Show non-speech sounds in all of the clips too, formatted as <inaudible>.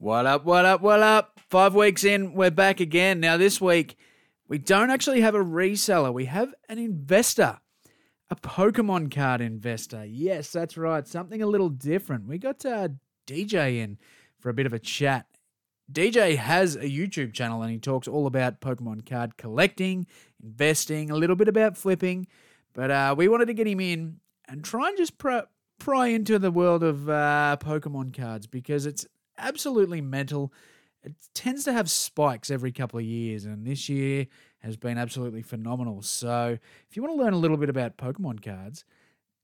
What up, what up, what up? Five weeks in, we're back again. Now, this week, we don't actually have a reseller, we have an investor, a Pokemon card investor. Yes, that's right, something a little different. We got uh, DJ in for a bit of a chat. DJ has a YouTube channel and he talks all about Pokemon card collecting, investing, a little bit about flipping. But uh, we wanted to get him in and try and just pry, pry into the world of uh, Pokemon cards because it's absolutely mental. It tends to have spikes every couple of years, and this year has been absolutely phenomenal. So, if you want to learn a little bit about Pokemon cards,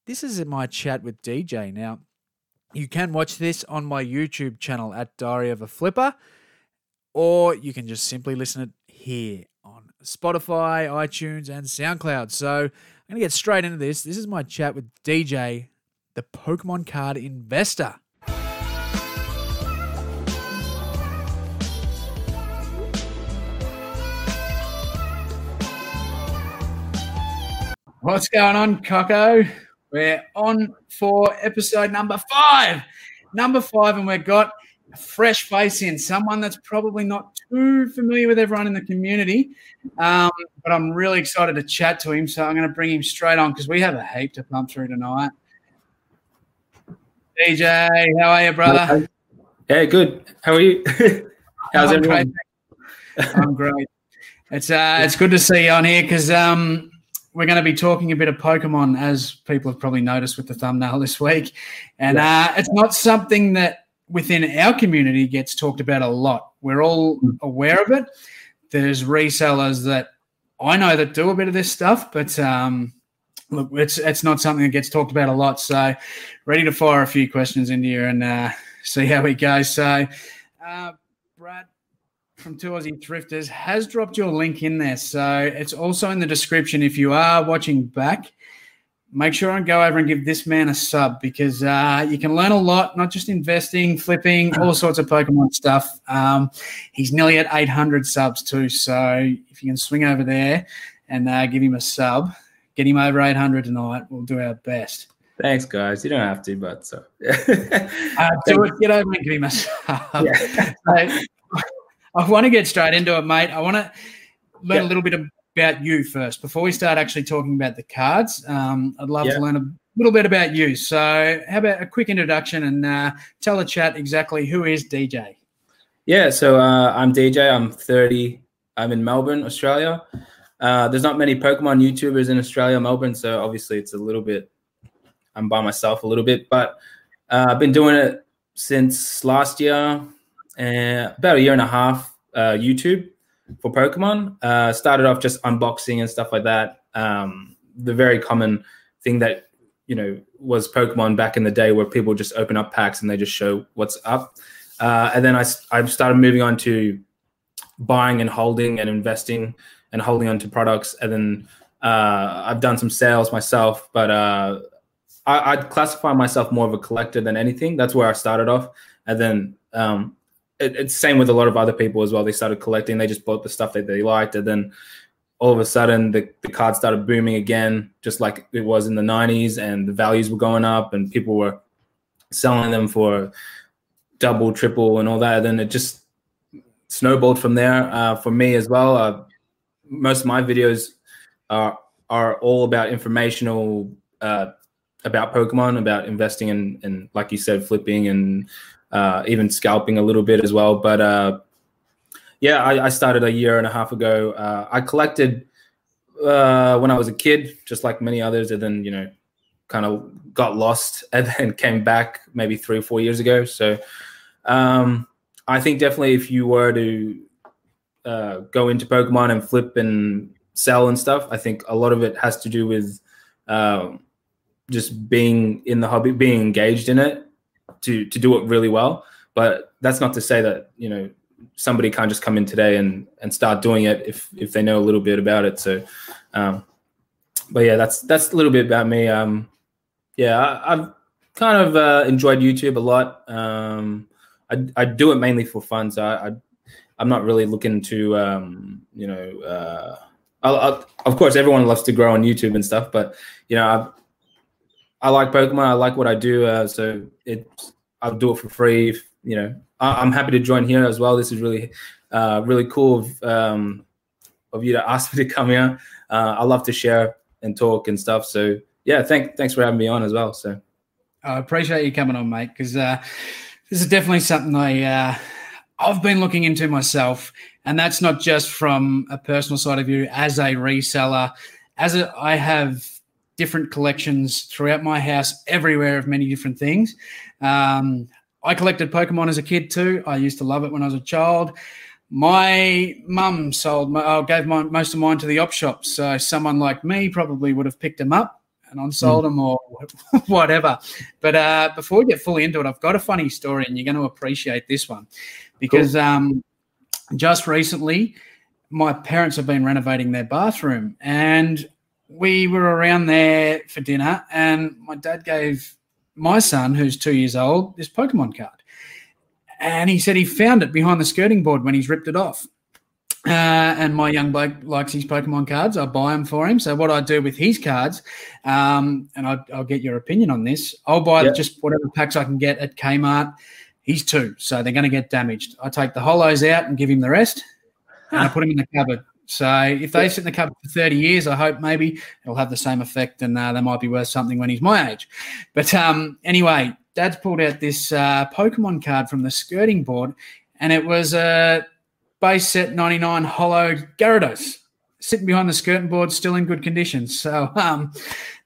this is my chat with DJ. Now, you can watch this on my YouTube channel at Diary of a Flipper, or you can just simply listen it here on Spotify, iTunes, and SoundCloud. So, I'm going to get straight into this. This is my chat with DJ, the Pokemon card investor. What's going on, Coco? We're on for episode number five. Number five, and we've got a fresh face in, someone that's probably not too familiar with everyone in the community. Um, but I'm really excited to chat to him. So I'm going to bring him straight on because we have a heap to pump through tonight. DJ, how are you, brother? Yeah, good. How are you? <laughs> How's I'm everyone? Great. I'm great. It's uh, it's good to see you on here because um, we're going to be talking a bit of Pokemon, as people have probably noticed with the thumbnail <laughs> this week. And uh, it's not something that within our community gets talked about a lot. We're all aware of it. There's resellers that I know that do a bit of this stuff, but um, look, it's it's not something that gets talked about a lot. So, ready to fire a few questions into you and uh, see how it goes. So, uh, from Two Aussie Thrifters has dropped your link in there. So it's also in the description. If you are watching back, make sure and go over and give this man a sub because uh, you can learn a lot, not just investing, flipping, all <laughs> sorts of Pokemon stuff. Um, he's nearly at 800 subs too. So if you can swing over there and uh, give him a sub, get him over 800 tonight, we'll do our best. Thanks, guys. You don't have to, but so. <laughs> Uh, do it, get over and give him a sub. <laughs> So, I want to get straight into it, mate. I want to learn Yeah. a little bit about you first before we start actually talking about the cards. Um, I'd love Yeah. to learn a little bit about you. So, how about a quick introduction and uh, tell the chat exactly who is DJ? yeah, so uh, I'm DJ. I'm 30. I'm in Melbourne, Australia. Uh, there's not many Pokemon YouTubers in Australia, Melbourne, so obviously it's a little bit. I'm by myself a little bit, but uh, I've been doing it since last year, and about a year and a half. Uh, YouTube for Pokemon. Uh, started off just unboxing and stuff like that. Um, the very common thing that you know was Pokemon back in the day, where people just open up packs and they just show what's up. Uh, and then I I started moving on to buying and holding and investing and holding on to products. And then uh, I've done some sales myself, but uh, I, I'd classify myself more of a collector than anything. That's where I started off. And then um, it, it's same with a lot of other people as well. They started collecting. They just bought the stuff that they liked, and then all of a sudden the, the card started booming again, just like it was in the '90s, and the values were going up, and people were selling them for double, triple, and all that. And then it just snowballed from there uh, for me as well. Uh, most of my videos are are all about informational uh, about Pokemon, about investing in, and like you said, flipping and uh, even scalping a little bit as well. But uh, yeah, I, I started a year and a half ago. Uh, I collected uh, when I was a kid, just like many others, and then you know, kind of got lost <laughs> and then came back maybe three or four years ago. So um, I think definitely if you were to uh, go into Pokemon and flip and sell and stuff, I think a lot of it has to do with um, just being in the hobby, being engaged in it to to do it really well. But that's not to say that you know somebody can't just come in today and and start doing it if if they know a little bit about it. So, um, but yeah, that's that's a little bit about me. Um, yeah, I, I've kind of uh, enjoyed YouTube a lot. Um, I I do it mainly for fun, so I, I I'm not really looking to um, you know. Uh, I'll, I'll, of course, everyone loves to grow on YouTube and stuff, but you know, I, I like Pokemon. I like what I do, uh, so it I'll do it for free. If, you know, I, am happy to join here as well. This is really, uh, really cool of, um, of you to <laughs> ask me to come here. Uh, I love to share and talk and stuff. So yeah, thank, thanks for having me on as well. So I appreciate you coming on, mate, because uh, this is definitely something I uh, I've been looking into myself, and that's not just from a personal side of view as a reseller. As a, I have different collections throughout my house, everywhere of many different things. Um, I collected Pokemon as a kid too. I used to love it when I was a child. My mum sold, my, I gave my, most of mine to the op shops. So someone like me probably would have picked them up and unsold mm. them or <laughs> whatever. But uh, before we get fully into it, I've got a funny story, and you're going to appreciate this one because cool. um, just recently, my parents have been renovating their bathroom, and we were around there for dinner, and my dad gave my son, who's two years old, this Pokemon card. And he said he found it behind the skirting board when he's ripped it off. Uh, and my young bloke likes his Pokemon cards. I buy them for him. So what I do with his cards, um, and I, will get your opinion on this. I'll buy yep. just whatever packs I can get at Kmart. He's two, so they're going to get damaged. I take the holos out and give him the rest, and I <laughs> put him in the cupboard. So if they sit in the cupboard for 30 years, I hope maybe it'll have the same effect and uh, they might be worth something when he's my age. But um, anyway, Dad's pulled out this uh, Pokemon card from the skirting board and it was a base set 99 holo Gyarados sitting behind the skirting board, still in good condition. So um,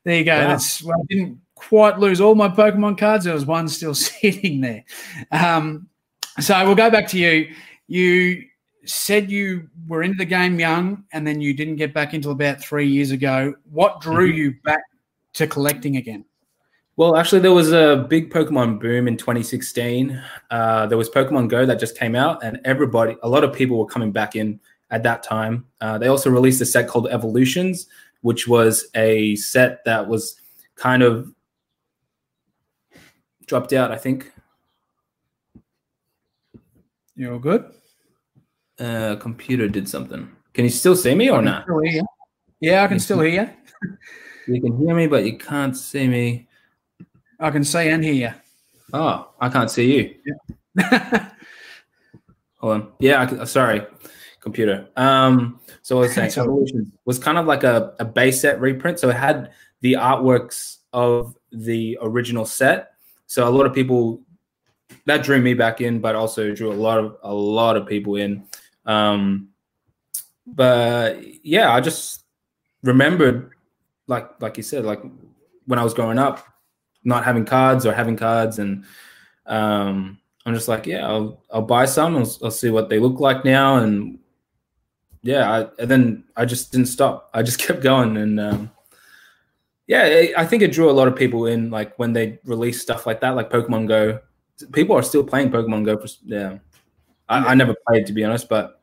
there you go. Wow. That's well, I didn't quite lose all my Pokemon cards. There was one still <laughs> sitting there. Um, so we'll go back to you. You said you were into the game young and then you didn't get back until about three years ago. What drew mm-hmm. you back to collecting again? Well, actually, there was a big Pokemon boom in 2016. Uh, there was Pokemon Go that just came out, and everybody, a lot of people were coming back in at that time. Uh, they also released a set called Evolutions, which was a set that was kind of dropped out, I think. You're all good? Uh, computer did something. Can you still see me or not? Yeah, I can still hear you. <laughs> You can hear me, but you can't see me. I can see and hear you. Oh, I can't see you. Yeah. <laughs> Hold on. Yeah, I, sorry, computer. Um, so I was saying <laughs> Evolution was kind of like a, a base set reprint. So it had the artworks of the original set. So a lot of people that drew me back in, but also drew a lot of a lot of people in. Um, but yeah, I just remembered, like like you said, like when I was growing up, not having cards or having cards, and um, I'm just like, yeah, I'll I'll buy some. I'll, I'll see what they look like now, and yeah, I, and then I just didn't stop. I just <laughs> kept going, and um, yeah, I think it drew a lot of people in. Like when they release stuff like that, like Pokemon Go, people are still playing Pokemon Go. For, yeah, I, I never played to be honest, but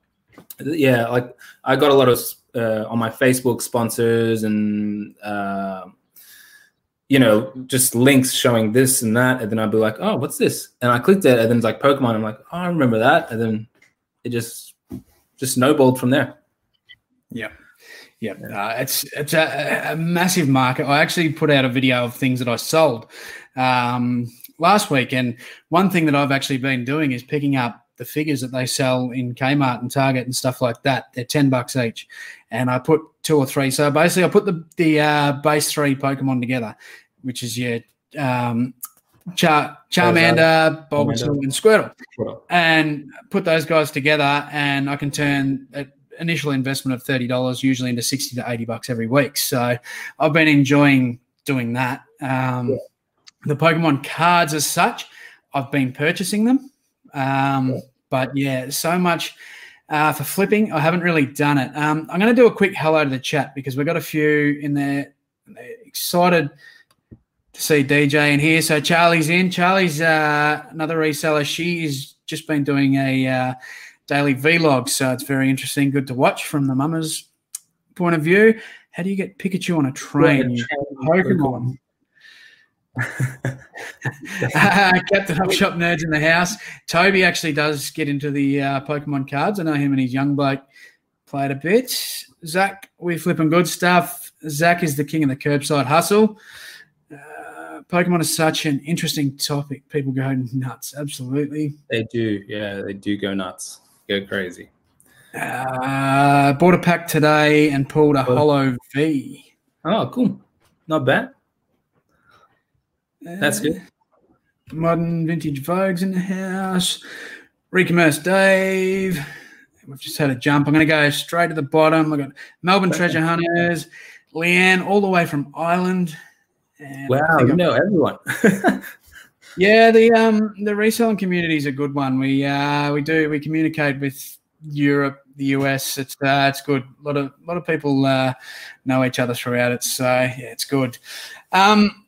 yeah, like I got a lot of uh, on my Facebook sponsors and uh, you know just links showing this and that, and then I'd be like, oh, what's this? And I clicked it, and then it's like Pokemon. I'm like, oh, I remember that, and then it just just snowballed from there. Yeah. Yeah, uh, it's it's a, a, massive market. I actually put out a video of things that I sold um, last week, and one thing that I've actually been doing is picking up the figures that they sell in Kmart and Target and stuff like that. They're ten bucks each, and I put two or three. So basically, I put the the uh, base three Pokemon together, which is your um, Char- Charmander, Bulbasaur, and Squirtle, and put those guys together, and I can turn an initial investment of thirty dollars usually into sixty to eighty bucks every week. So I've been enjoying doing that. Um, yeah. The Pokemon cards, as such, I've been purchasing them. Um, but yeah, so much uh, for flipping. I haven't really done it. Um, I'm going to do a quick hello to the chat because we've got a few in there excited to see DJ in here. So Charlie's in. Charlie's uh, another reseller. She's just been doing a uh, daily vlog, so it's very interesting. Good to watch from the mama's point of view. How do you get Pikachu on a train? Yeah, Pokemon. <laughs> Captain Hop Shop nerds in the house. Toby actually does get into the uh, Pokemon cards. I know him and his young bloke played a bit. Zach, we're flipping good stuff. Zach is the king of the curbside hustle. Uh, Pokemon is such an interesting topic. People go nuts. Absolutely. They do. Yeah, they do go nuts. Go crazy. Uh, bought a pack today and pulled a Oh. Holo V. Oh, cool. Not bad. That's good. Uh, Modern Vintage Vogues in the house. Recommerce Dave. We've just had a jump. I'm going to go straight to the bottom. I've got Melbourne Okay. Treasure Hunters, Leanne, all the way from Ireland. And Wow, you know everyone. <laughs> Yeah, the um the reselling community is a good one. We uh we do we communicate with Europe, the US. It's uh, it's good. A lot of a lot of people uh, know each other throughout it. So yeah, it's good. Um,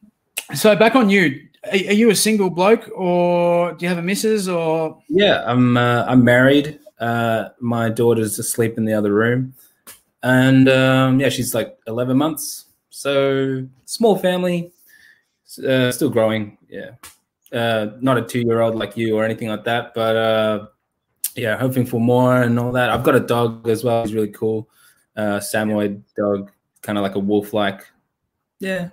so back on you. Are, are you a single bloke, or do you have a missus, or yeah, I'm uh, I'm married. Uh, my daughter's asleep in the other room, and um, yeah, she's like 11 months. So small family, uh, still growing. Yeah, uh, not a two year old like you or anything like that, but uh, yeah, hoping for more and all that. I've got a dog as well. He's really cool. Uh, Samoyed dog, kind of like a wolf like. Yeah.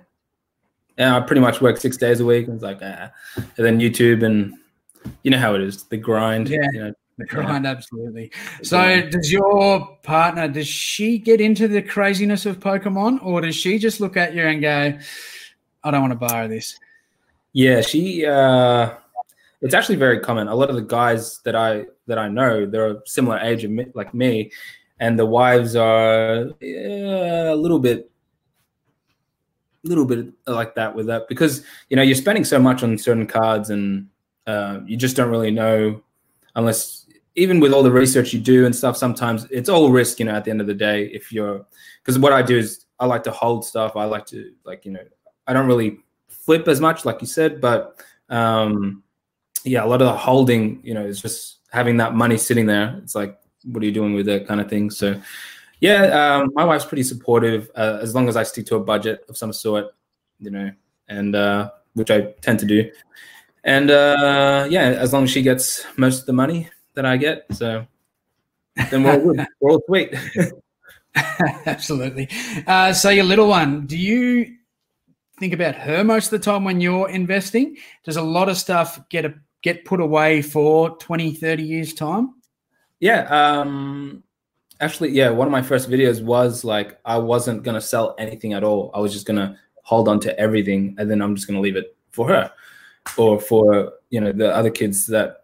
Yeah, I pretty much work six days a week. And it's like, ah. and then YouTube and you know how it is, the grind. Yeah. You know, the grind? Absolutely. So does your partner? Does she get into the craziness of Pokemon, or does she just look at you and go, "I don't want to borrow this"? Yeah, she. uh It's actually very common. A lot of the guys that I that I know, they're a similar age me, like me, and the wives are yeah, a little bit, little bit like that with that because you know you're spending so much on certain cards and uh, you just don't really know unless even with all the research you do and stuff. Sometimes it's all risk. You know, at the end of the day, if you're because what I do is I like to hold stuff. I like to like you know I don't really flip as much, like you said, but um, yeah, a lot of the holding, you know, is just having that money sitting there. It's like, what are you doing with it, kind of thing. So, yeah, um, my wife's pretty supportive uh, as long as I stick to a budget of some sort, you know, and uh, which I tend to do. And uh, yeah, as long as she gets most of the money that I get, so then we're all good. <laughs> we're all sweet. <laughs> Absolutely. Uh, so your little one, do you think about her most of the time when you're investing? Does a lot of stuff get a, get put away for 20, 30 years time? Yeah, um actually yeah, one of my first videos was like I wasn't going to sell anything at all. I was just going to hold on to everything and then I'm just going to leave it for her or for, you know, the other kids that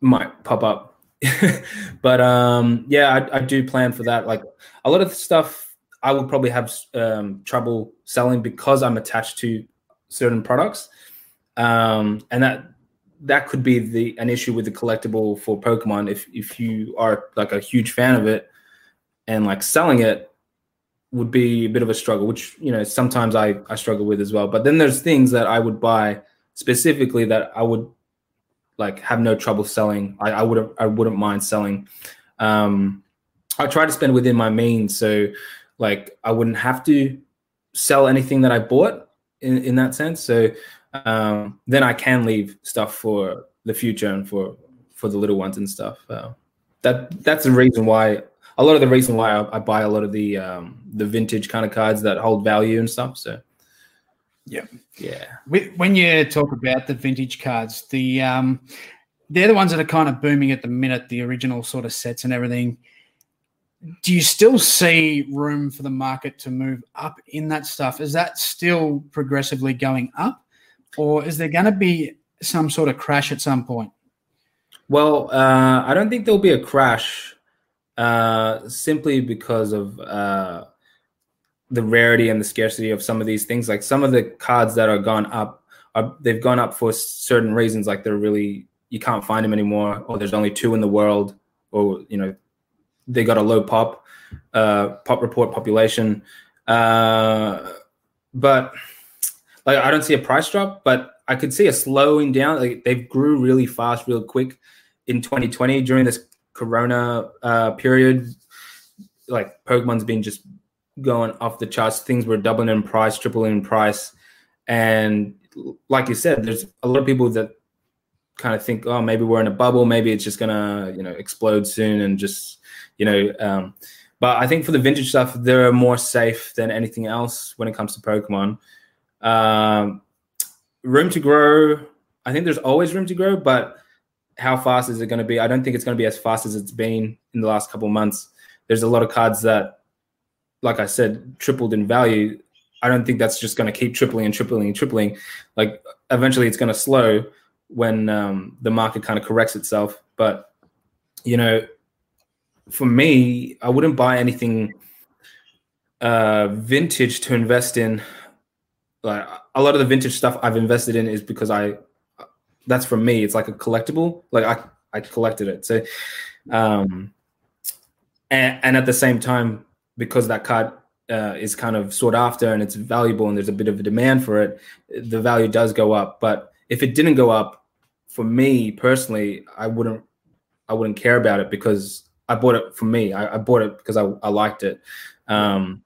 might pop up. <laughs> but um yeah, I, I do plan for that like a lot of stuff I would probably have um, trouble selling because I'm attached to certain products, um, and that that could be the an issue with the collectible for Pokemon. If if you are like a huge fan of it, and like selling it would be a bit of a struggle, which you know sometimes I I struggle with as well. But then there's things that I would buy specifically that I would like have no trouble selling. I, I would I wouldn't mind selling. Um, I try to spend within my means, so like I wouldn't have to sell anything that I bought in, in that sense. So um, then I can leave stuff for the future and for for the little ones and stuff. Uh, that that's the reason why a lot of the reason why I, I buy a lot of the um, the vintage kind of cards that hold value and stuff. So Yeah. yeah, When you talk about the vintage cards, the um, they're the ones that are kind of booming at the minute, the original sort of sets and everything. Do you still see room for the market to move up in that stuff? Is that still progressively going up, or is there going to be some sort of crash at some point? Well, uh, I don't think there'll be a crash uh, simply because of uh, the rarity and the scarcity of some of these things. Like some of the cards that are gone up, are, they've gone up for certain reasons. Like they're really you can't find them anymore, or there's only two in the world, or you know they got a low pop uh, pop report population. Uh, but like I don't see a price drop, but I could see a slowing down. Like they grew really fast, real quick in 2020 during this Corona uh, period. Like Pokemon's been just going off the charts. Things were doubling in price, tripling in price, and like you said, there's a lot of people that kind of think, oh, maybe we're in a bubble. Maybe it's just gonna, you know, explode soon, and just, you know. Um, but I think for the vintage stuff, they're more safe than anything else when it comes to Pokemon. Um, room to grow. I think there's always room to grow, but how fast is it going to be? I don't think it's going to be as fast as it's been in the last couple months. There's a lot of cards that, like I said, tripled in value. I don't think that's just going to keep tripling and tripling and tripling. Like eventually, it's going to slow when um, the market kind of corrects itself. But you know, for me, I wouldn't buy anything uh, vintage to invest in. Like a lot of the vintage stuff I've invested in is because I that's for me. It's like a collectible. Like I I collected it. So um and and at the same time, because that card uh, is kind of sought after and it's valuable and there's a bit of a demand for it, the value does go up. But if it didn't go up, for me personally, I wouldn't I wouldn't care about it because I bought it for me. I, I bought it because I, I liked it. Um,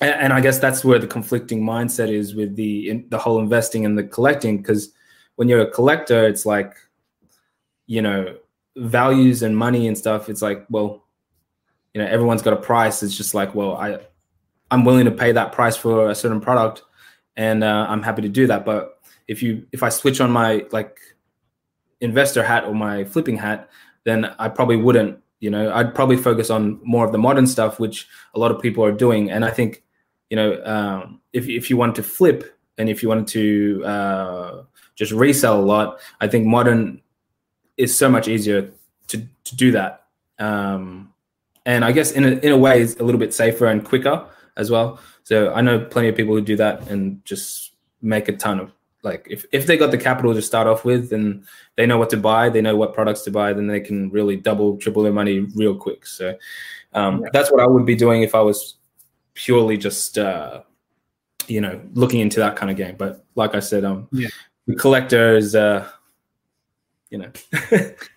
and, and, I guess that's where the conflicting mindset is with the in, the whole investing and the collecting. Because when you're a collector, it's like, you know, values and money and stuff. It's like, well, you know, everyone's got a price. It's just like, well, I I'm willing to pay that price for a certain product, and uh, I'm happy to do that. But if you if I switch on my like investor hat or my flipping hat, then I probably wouldn't you know i'd probably focus on more of the modern stuff which a lot of people are doing and i think you know um, if, if you want to flip and if you wanted to uh, just resell a lot i think modern is so much easier to, to do that. Um, and i guess in a, in a way it's a little bit safer and quicker as well. So i know plenty of people who do that and just make a ton of like if, if they got the capital to start off with and they know what to buy they know what products to buy then they can really double triple their money real quick. So um, yeah. that's what i would be doing if i was purely just uh, you know looking into that kind of game but like i said um yeah. the collector is uh you know <laughs>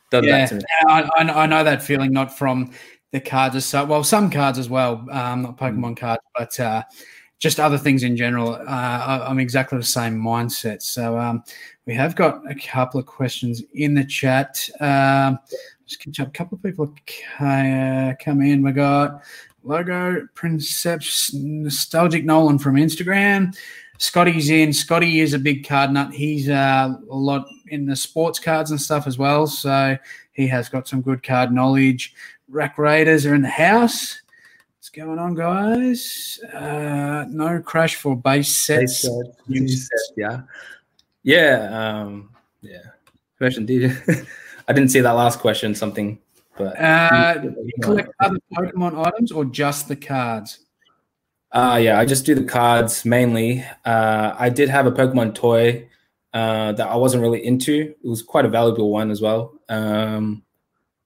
done yeah, that to me. I, I know that feeling not from the cards as so well some cards as well um not pokemon mm. cards but uh just other things in general. Uh, I'm exactly the same mindset. So um, we have got a couple of questions in the chat. Um, just catch up. A couple of people uh, come in. We got logo Princeps nostalgic Nolan from Instagram. Scotty's in. Scotty is a big card nut. He's uh, a lot in the sports cards and stuff as well. So he has got some good card knowledge. Rack Raiders are in the house. What's going on, guys? Uh, no crash for base sets. Base yeah, yeah, um, yeah. Question, did <laughs> I didn't see that last question. Something, but uh, you collect other Pokemon items or just the cards? Uh yeah, I just do the cards mainly. Uh, I did have a Pokemon toy uh, that I wasn't really into. It was quite a valuable one as well. Um,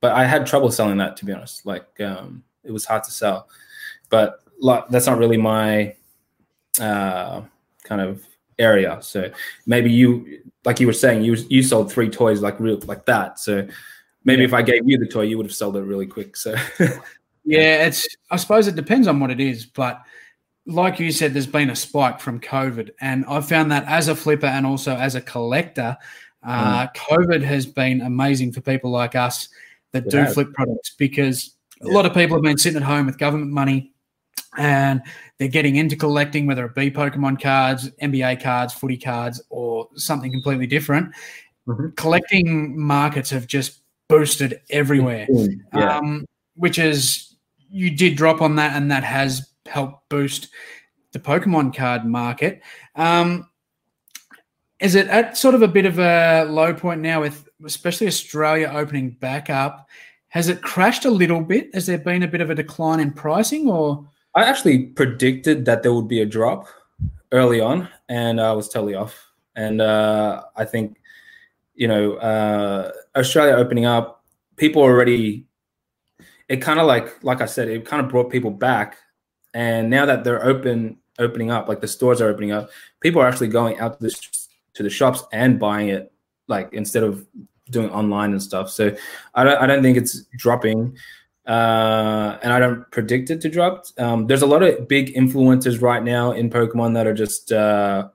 but I had trouble selling that to be honest. Like um, it was hard to sell but like that's not really my uh, kind of area. So maybe you, like you were saying, you you sold three toys like real like that. So maybe yeah. if I gave you the toy, you would have sold it really quick. So <laughs> yeah, it's I suppose it depends on what it is, but like you said, there's been a spike from COVID, and I found that as a flipper and also as a collector, uh, mm. COVID has been amazing for people like us that do flip products because yeah. a lot of people have been sitting at home with government money and they're getting into collecting, whether it be Pokemon cards, NBA cards, footy cards, or something completely different. Mm-hmm. Collecting markets have just boosted everywhere, yeah. um, which is you did drop on that, and that has helped boost the Pokemon card market. Um, is it at sort of a bit of a low point now with especially Australia opening back up? Has it crashed a little bit? Has there been a bit of a decline in pricing or? I actually predicted that there would be a drop early on, and I was totally off. And uh, I think, you know, uh, Australia opening up, people already. It kind of like, like I said, it kind of brought people back, and now that they're open, opening up, like the stores are opening up, people are actually going out to the to the shops and buying it, like instead of doing online and stuff. So I don't, I don't think it's dropping uh, and I don't predict it to drop. Um, there's a lot of big influencers right now in Pokemon that are just uh,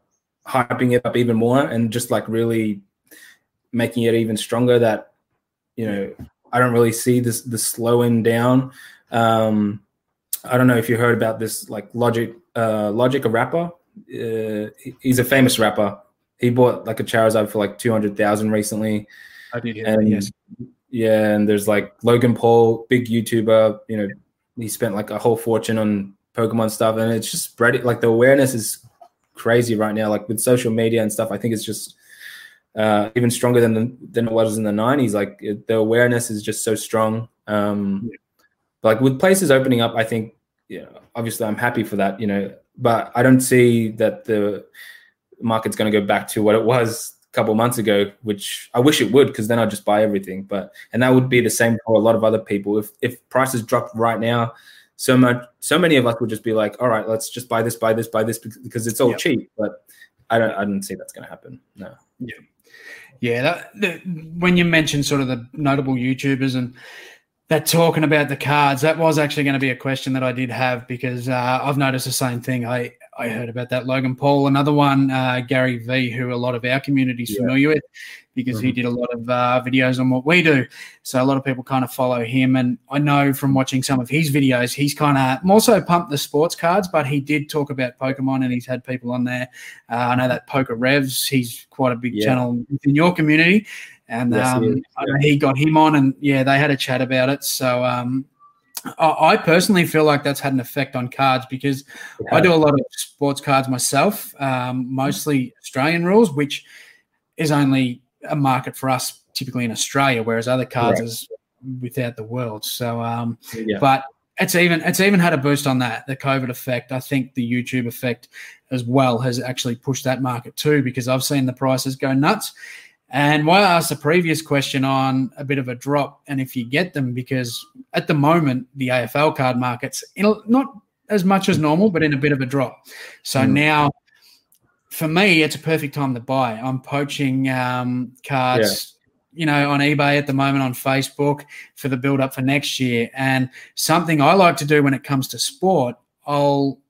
hyping it up even more and just like really making it even stronger. That you know, I don't really see this the slowing down. Um, I don't know if you heard about this, like Logic, uh, Logic, a rapper. Uh, he's a famous rapper. he bought like a Charizard for like two hundred thousand recently. I did and, yes. Yeah, and there's like Logan Paul, big YouTuber. You know, he spent like a whole fortune on Pokemon stuff, and it's just spreading. Like the awareness is crazy right now. Like with social media and stuff, I think it's just uh, even stronger than the, than it was in the '90s. Like it, the awareness is just so strong. Um, yeah. Like with places opening up, I think, yeah, obviously I'm happy for that. You know, but I don't see that the market's going to go back to what it was a couple months ago, which I wish it would, because then I'd just buy everything. But and that would be the same for a lot of other people. If if prices drop right now, so much, so many of us would just be like, all right, let's just buy this, buy this, buy this, because it's all yep. cheap. But I don't, I don't see that's going to happen. No. Yeah. Yeah. That, when you mentioned sort of the notable YouTubers and that talking about the cards, that was actually going to be a question that I did have because uh, I've noticed the same thing. I I heard about that Logan Paul, another one, uh, Gary Vee, who a lot of our community is yeah. familiar with because mm-hmm. he did a lot of uh, videos on what we do. So a lot of people kind of follow him. And I know from watching some of his videos, he's kind of more so pumped the sports cards, but he did talk about Pokemon and he's had people on there. Uh, I know that PokeRevs, he's quite a big yeah. channel in your community. And yes, um, he, he got him on, and yeah, they had a chat about it. So um, I personally feel like that's had an effect on cards because yeah. I do a lot of sports cards myself, um, mostly Australian rules, which is only a market for us typically in Australia, whereas other cards right. is without the world. So, um, yeah. but it's even it's even had a boost on that the COVID effect. I think the YouTube effect as well has actually pushed that market too because I've seen the prices go nuts. And why I asked the previous question on a bit of a drop, and if you get them, because at the moment the AFL card market's in not as much as normal, but in a bit of a drop. So mm. now, for me, it's a perfect time to buy. I'm poaching um, cards. Yeah. You know, on eBay at the moment, on Facebook for the build up for next year. And something I like to do when it comes to sport, I'll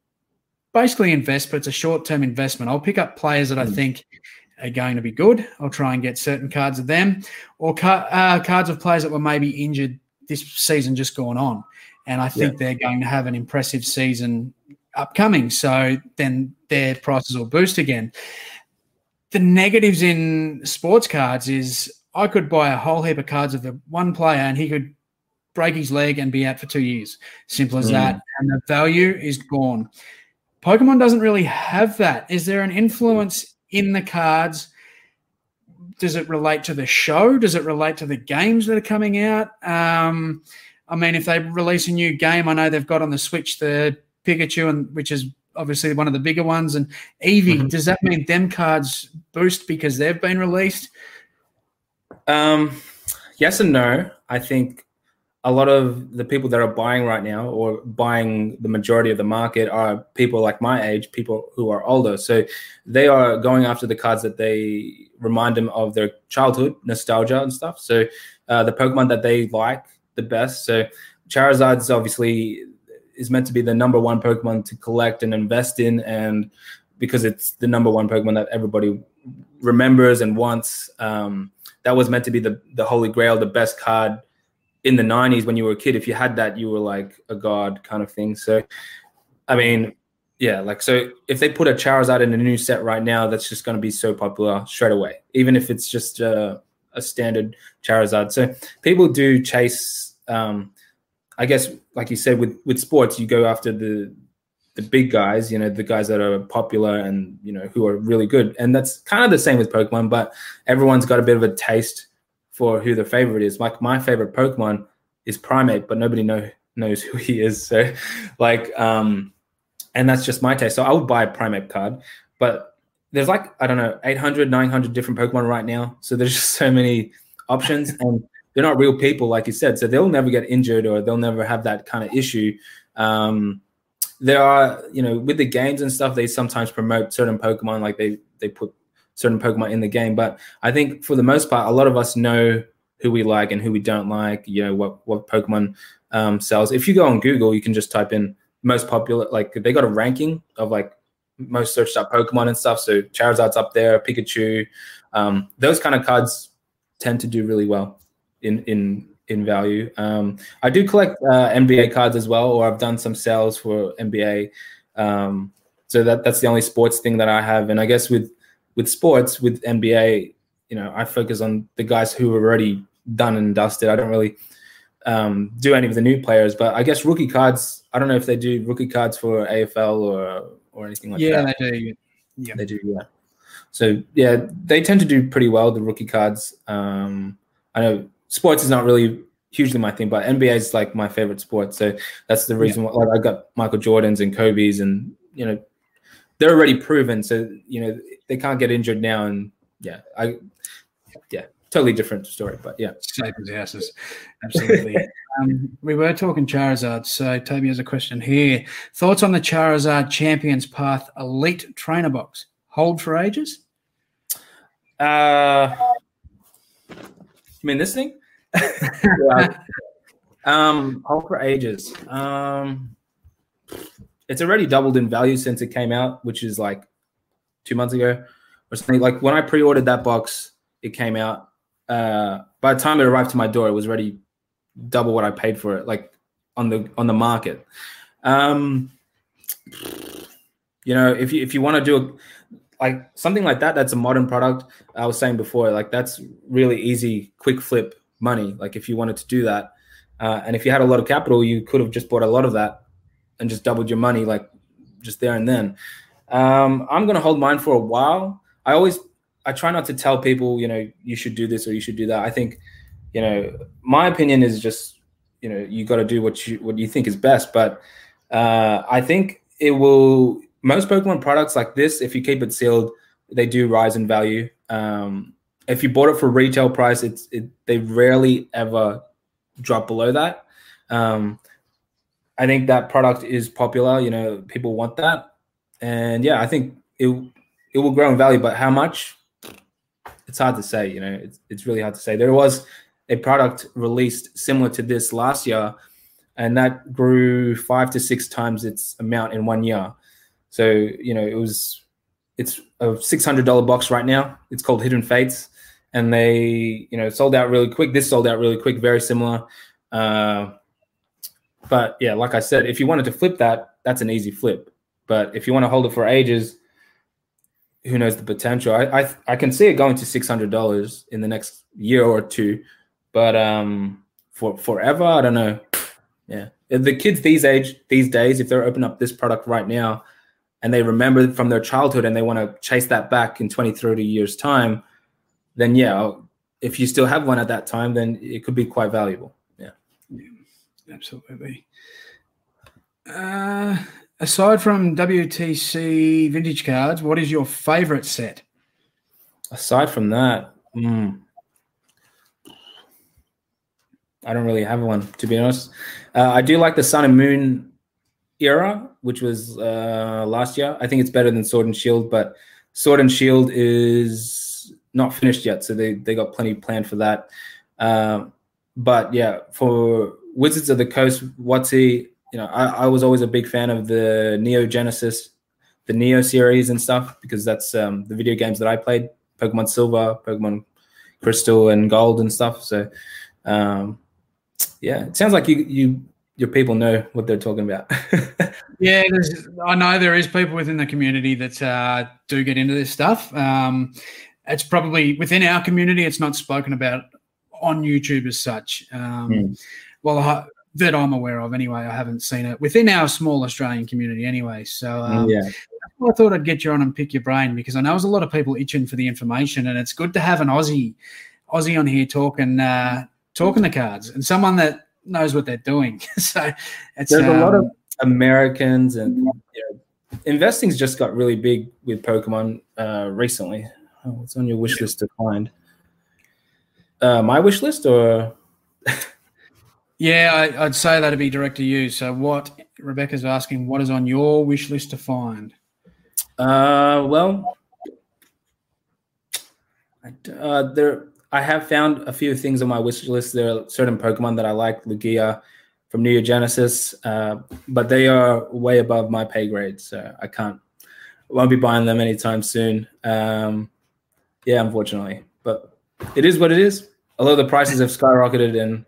basically invest, but it's a short term investment. I'll pick up players that mm. I think are going to be good. I'll try and get certain cards of them or car- uh, cards of players that were maybe injured this season just gone on. And I think yeah. they're going to have an impressive season upcoming. So then their prices will boost again. The negatives in sports cards is I could buy a whole heap of cards of the one player and he could break his leg and be out for two years. Simple as mm. that. And the value is gone. Pokemon doesn't really have that. Is there an influence in the cards? Does it relate to the show? Does it relate to the games that are coming out? Um, I mean, if they release a new game, I know they've got on the Switch the Pikachu, and which is obviously one of the bigger ones, and Eevee. Mm-hmm. Does that mean them cards boost because they've been released? Um, yes and no. I think a lot of the people that are buying right now or buying the majority of the market are people like my age, people who are older. So they are going after the cards that they remind them of their childhood, nostalgia and stuff. So uh, the Pokemon that they like the best. So Charizard's obviously is meant to be the number one Pokemon to collect and invest in, and because it's the number one Pokemon that everybody remembers and wants. Um, that was meant to be the the holy grail, the best card in the 90s when you were a kid if you had that you were like a god kind of thing. So i mean yeah like so if they put a charizard in a new set right now that's just going to be so popular straight away even if it's just a, a standard charizard. So people do chase um i guess like you said with with sports you go after the the big guys you know the guys that are popular and you know who are really good. And that's kind of the same with pokemon but everyone's got a bit of a taste for who the favorite is. Like my favorite Pokemon is Primeape, but nobody know knows <laughs> who he is. So like um and that's just my taste. So I would buy a Primeape card, but there's like I don't know 800 900 different Pokemon right now. So there's <laughs> just so many options and they're not real people like you said. So they'll never get injured or they'll never have that kind of issue. Um there are, you know, with the games and stuff, they sometimes promote certain Pokemon, like they they put certain Pokemon in the game. But I think for the most part, a lot of us know who we like and who we don't like. You know what what Pokemon um, sells. If you go on Google, you can just type in most popular. Like they got a ranking of like most searched up Pokemon and stuff. So Charizard's up there, Pikachu. Um, those kind of cards tend to do really well in in in value. Um, I do collect uh, NBA cards as well, or I've done some sales for NBA. Um, so that that's the only sports thing that I have. And I guess with with sports, with NBA, you know, I focus on the guys who are already done and dusted. I don't really um, do any of the new players, but I guess rookie cards. I don't know if they do rookie cards for AFL or or anything like yeah, that. Yeah, they do. Yeah, they do. Yeah. So yeah, they tend to do pretty well the rookie cards. Um, I know sports is not really hugely my thing, but NBA is like my favorite sport. So that's the reason yeah. why like, I got Michael Jordans and Kobe's, and you know they're already proven. So you know they can't get injured now, and yeah, I yeah totally different story, but yeah, safe as houses, absolutely. <laughs> um, we were talking Charizard, so Toby has a question here. Thoughts on the Charizard Champions Path Elite Trainer Box? Hold for ages? Uh, you mean this thing? <laughs> <laughs> yeah. Um, hold for ages. Um, it's already doubled in value since it came out, which is like two months ago or something. Like when I pre-ordered that box, it came out. Uh, by the time it arrived to my door, it was already double what I paid for it, like on the on the market. Um, you know, if you if you want to do a, like something like that, that's a modern product. I was saying before, like that's really easy, quick flip money. Like if you wanted to do that, uh, and if you had a lot of capital, you could have just bought a lot of that and just doubled your money, like just there and then. Um, I'm gonna hold mine for a while. I always I try not to tell people, you know, you should do this or you should do that. I think, you know, my opinion is just, you know, you got to do what you what you think is best. But uh, I think it will. Most Pokemon products like this, if you keep it sealed, they do rise in value. Um, if you bought it for retail price, it's it, they rarely ever drop below that. Um, I think that product is popular. You know, people want that, and yeah, I think it it will grow in value. But how much? It's hard to say. You know, it's it's really hard to say. There was a product released similar to this last year, and that grew five to six times its amount in one year. So you know, it was it's a six hundred dollar box right now. It's called Hidden Fates and they you know sold out really quick. This sold out really quick, very similar. Uh, but yeah, like I said, if you wanted to flip that, that's an easy flip. But if you want to hold it for ages, who knows the potential? I I, I can see it going to six hundred dollars in the next year or two, but um, for forever, I don't know. Yeah, the kids these age these days, if they're open up this product right now, and they remember from their childhood and they want to chase that back in 20, 30 years time, then yeah, if you still have one at that time, then it could be quite valuable. Absolutely. Uh, aside from WTC vintage cards, what is your favorite set? Aside from that, mm, I don't really have one to be honest. Uh, I do like the Sun and Moon era, which was uh, last year. I think it's better than Sword and Shield, but Sword and Shield is not finished yet, so they they got plenty planned for that. Um, but yeah, for Wizards of the Coast, WotC, you know, I, I was always a big fan of the Neo Genesis, the Neo series and stuff because that's um, the video games that I played: Pokemon Silver, Pokemon Crystal, and Gold and stuff. So, um, yeah, it sounds like you you your people know what they're talking about. <laughs> yeah, I know there is people within the community that uh, do get into this stuff. Um, it's probably within our community. It's not spoken about on YouTube as such. Um, mm. Well, I, that I'm aware of, anyway. I haven't seen it within our small Australian community, anyway. So um, yeah. I thought I'd get you on and pick your brain because I know there's a lot of people itching for the information, and it's good to have an Aussie Aussie on here talking uh, talking the cards and someone that knows what they're doing. <laughs> so it's there's um, a lot of um, Americans and you know, investing's just got really big with Pokemon uh, recently. Oh, what's on your wish list to find? Uh, my wish list or? <laughs> yeah, I, would say that'd be direct to you. So, what Rebecca's asking, what is on your wish list to find? Uh, well, uh, there I have found a few things on my wish list. There are certain Pokemon that I like, Lugia from Neo Genesis, uh, but they are way above my pay grade, so I can't won't be buying them anytime soon. Um, yeah, unfortunately, but it is what it is. Although the prices have skyrocketed, and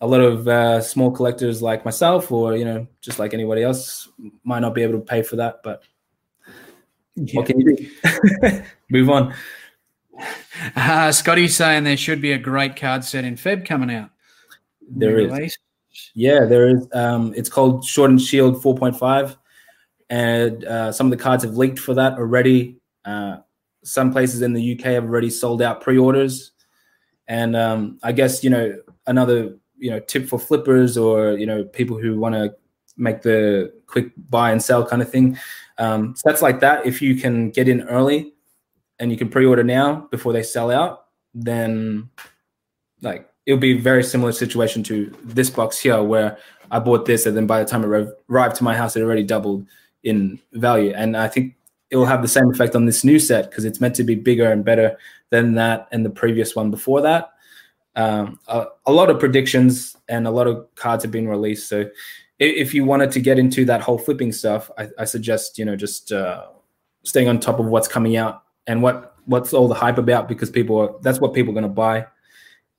a lot of uh, small collectors like myself, or you know, just like anybody else, might not be able to pay for that. But What can you do? <laughs> Move on. Uh, Scotty's saying there should be a great card set in Feb coming out. There is. Yeah, there is. Um, it's called Sword and Shield 4.5, and uh, some of the cards have leaked for that already. Uh, some places in the UK have already sold out pre-orders, and um, I guess you know another you know tip for flippers or you know people who want to make the quick buy and sell kind of thing. Um, sets like that, if you can get in early and you can pre-order now before they sell out, then like it'll be a very similar situation to this box here where I bought this and then by the time it arrived to my house, it already doubled in value. And I think it will have the same effect on this new set because it's meant to be bigger and better than that and the previous one before that. Um, a, a, lot of predictions and a lot of cards have been released. So if, you wanted to get into that whole flipping stuff, I, I suggest you know just uh, staying on top of what's coming out and what what's all the hype about because people are that's what people are going to buy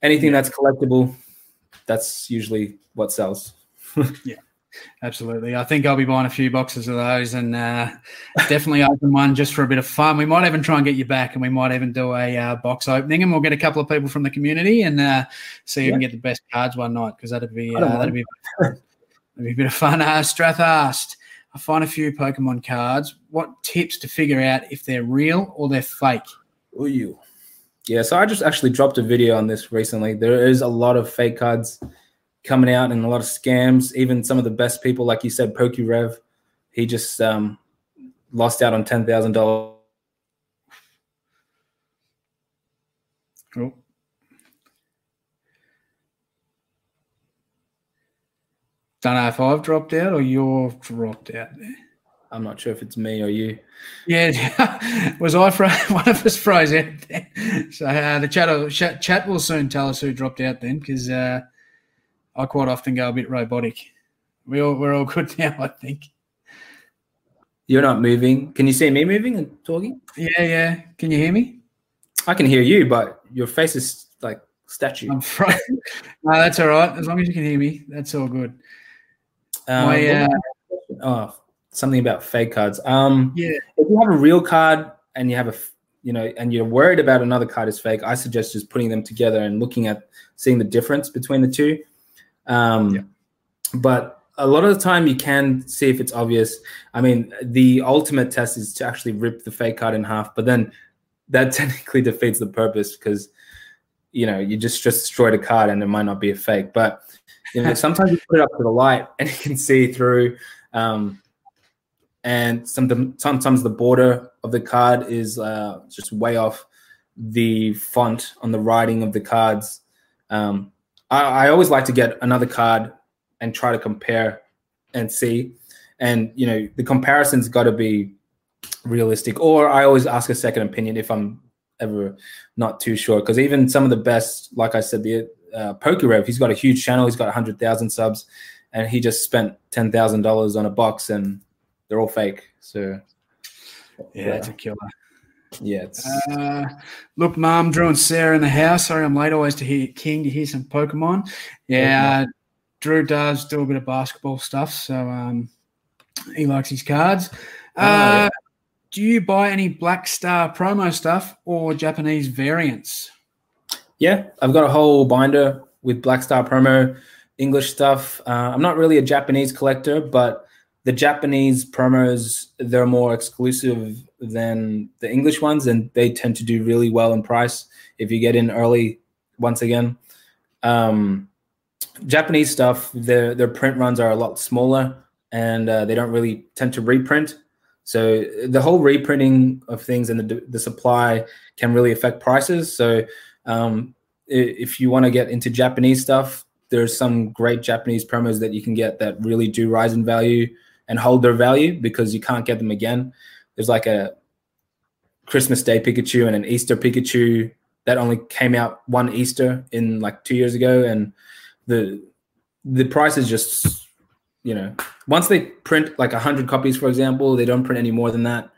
anything that's collectible, that's usually what sells. <laughs> yeah, absolutely. I think I'll be buying a few boxes of those and uh, definitely open one just for a bit of fun. We might even try and get you back, and we might even do a uh, box opening, and we'll get a couple of people from the community and uh, see yeah. who can get the best cards one night because that'd be uh, that'd be that'd be a bit of fun. Uh, Strath asked. I find a few Pokemon cards. What tips to figure out if they're real or they're fake? Oh, you. Yeah, so I just actually dropped a video on this recently. There is a lot of fake cards coming out and a lot of scams. Even some of the best people, like you said, PokeRev, he just um, lost out on ten thousand dollars. Cool. Don't know if I've dropped out or you've dropped out there. I'm not sure if it's me or you. Yeah, <laughs> was I fro- <laughs> one of us froze out there? So uh, the chat, chat will soon tell us who dropped out then, because uh, I quite often go a bit robotic. We all we're all <laughs> good now, I think. You're not moving. Can you see me moving and talking? Yeah, yeah. Can you hear me? I can hear you, but your face is like statue. I'm frozen. <laughs> no, that's all right. As long as you can hear me, that's all good. Um, My, uh, oh, something about fake cards. Um, yeah. If you have a real card and you have a, you know, and you're worried about another card is fake, I suggest just putting them together and looking at seeing the difference between the two. Um, yeah. But a lot of the time you can see if it's obvious. I mean, the ultimate test is to actually rip the fake card in half, but then that <laughs> technically defeats the purpose because you know you just just destroyed a card and it might not be a fake. But you know, <laughs> sometimes you put it up to the light and you can see through. Um, and some the, sometimes the border of the card is uh, just way off the font on the writing of the cards. Um, I, I, always like to get another card and try to compare and see. And you know, the comparison's got to be realistic. Or I always ask a second opinion if I'm ever not too sure. Because even some of the best, like I said, the uh, PokeRev, he's got a huge channel. He's got hundred thousand subs, and he just spent ten thousand dollars on a box and they're all fake. So yeah, yeah. it's a killer. Yeah. Uh, look, Mom, Drew, and Sarah in the house. Sorry, I'm late. Always to hear King to hear some Pokemon. Yeah, uh, Drew does do a bit of basketball stuff, so um, he likes his cards. Oh, uh, yeah. Do you buy any Black Star promo stuff or Japanese variants? Yeah, I've got a whole binder with Black Star promo English stuff. Uh, I'm not really a Japanese collector, but the Japanese promos they're more exclusive than the English ones, and they tend to do really well in price if you get in early. Once again, um, Japanese stuff their their print runs are a lot smaller, and uh, they don't really tend to reprint. So the whole reprinting of things and the the supply can really affect prices. So um, if you want to get into Japanese stuff, there's some great Japanese promos that you can get that really do rise in value and hold their value because you can't get them again. There's like a Christmas Day Pikachu and an Easter Pikachu that only came out one Easter in like two years ago, and the the price is just you know once they print like a hundred copies, for example, they don't print any more than that,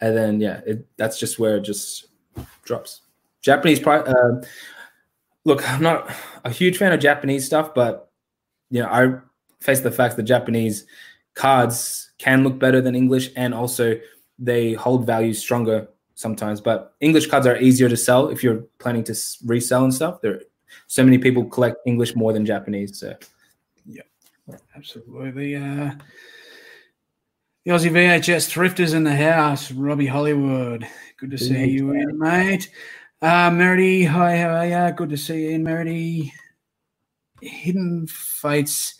and then yeah, it, that's just where it just drops. Japanese price. Uh, look, I'm not a huge fan of Japanese stuff, but you know I face the fact that Japanese cards can look better than English, and also they hold value stronger sometimes. But English cards are easier to sell if you're planning to resell and stuff. There, so many people collect English more than Japanese. So, yeah, absolutely. Uh, the Aussie VHS thrifters in the house, Robbie Hollywood. Good to see you in, mate. Uh, Merity, hi, how are you? Good to see you in, Merity. Hidden Fates,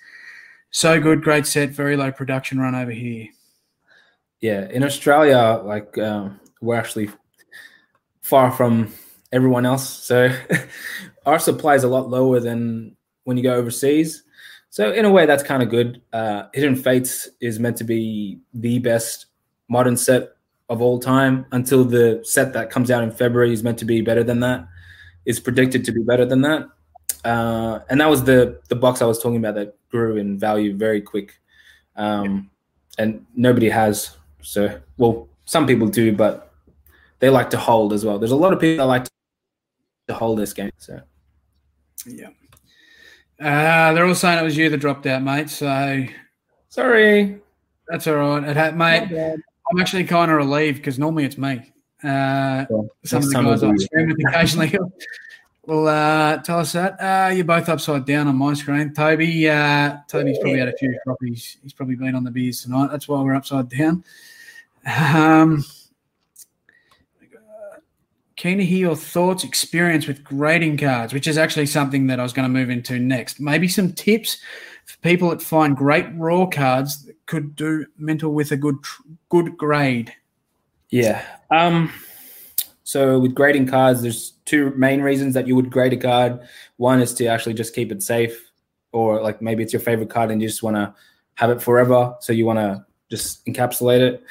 so good, great set, very low production run over here. Yeah, in Australia, like um, we're actually far from everyone else, so <laughs> our supply is a lot lower than when you go overseas. So in a way, that's kind of good. Uh, Hidden Fates is meant to be the best modern set of all time until the set that comes out in February is meant to be better than that. Is predicted to be better than that. Uh, and that was the the box I was talking about that grew in value very quick. Um, and nobody has. So well, some people do, but they like to hold as well. There's a lot of people that like to hold this game. So yeah. Uh, they're all saying it was you that dropped out, mate. So sorry. That's all right. It had, mate. I'm actually kind of relieved because normally it's me. Uh, well, some of the guys I stream with occasionally <laughs> will uh, tell us that. Uh, you're both upside down on my screen. Toby, uh, Toby's probably had a few properties. He's probably been on the beers tonight. That's why we're upside down. Um, Keen to hear your thoughts, experience with grading cards, which is actually something that I was going to move into next. Maybe some tips for people that find great raw cards that could do mental with a good good grade. Yeah. Um. So with grading cards, there's two main reasons that you would grade a card. One is to actually just keep it safe, or like maybe it's your favorite card and you just want to have it forever, so you want to just encapsulate it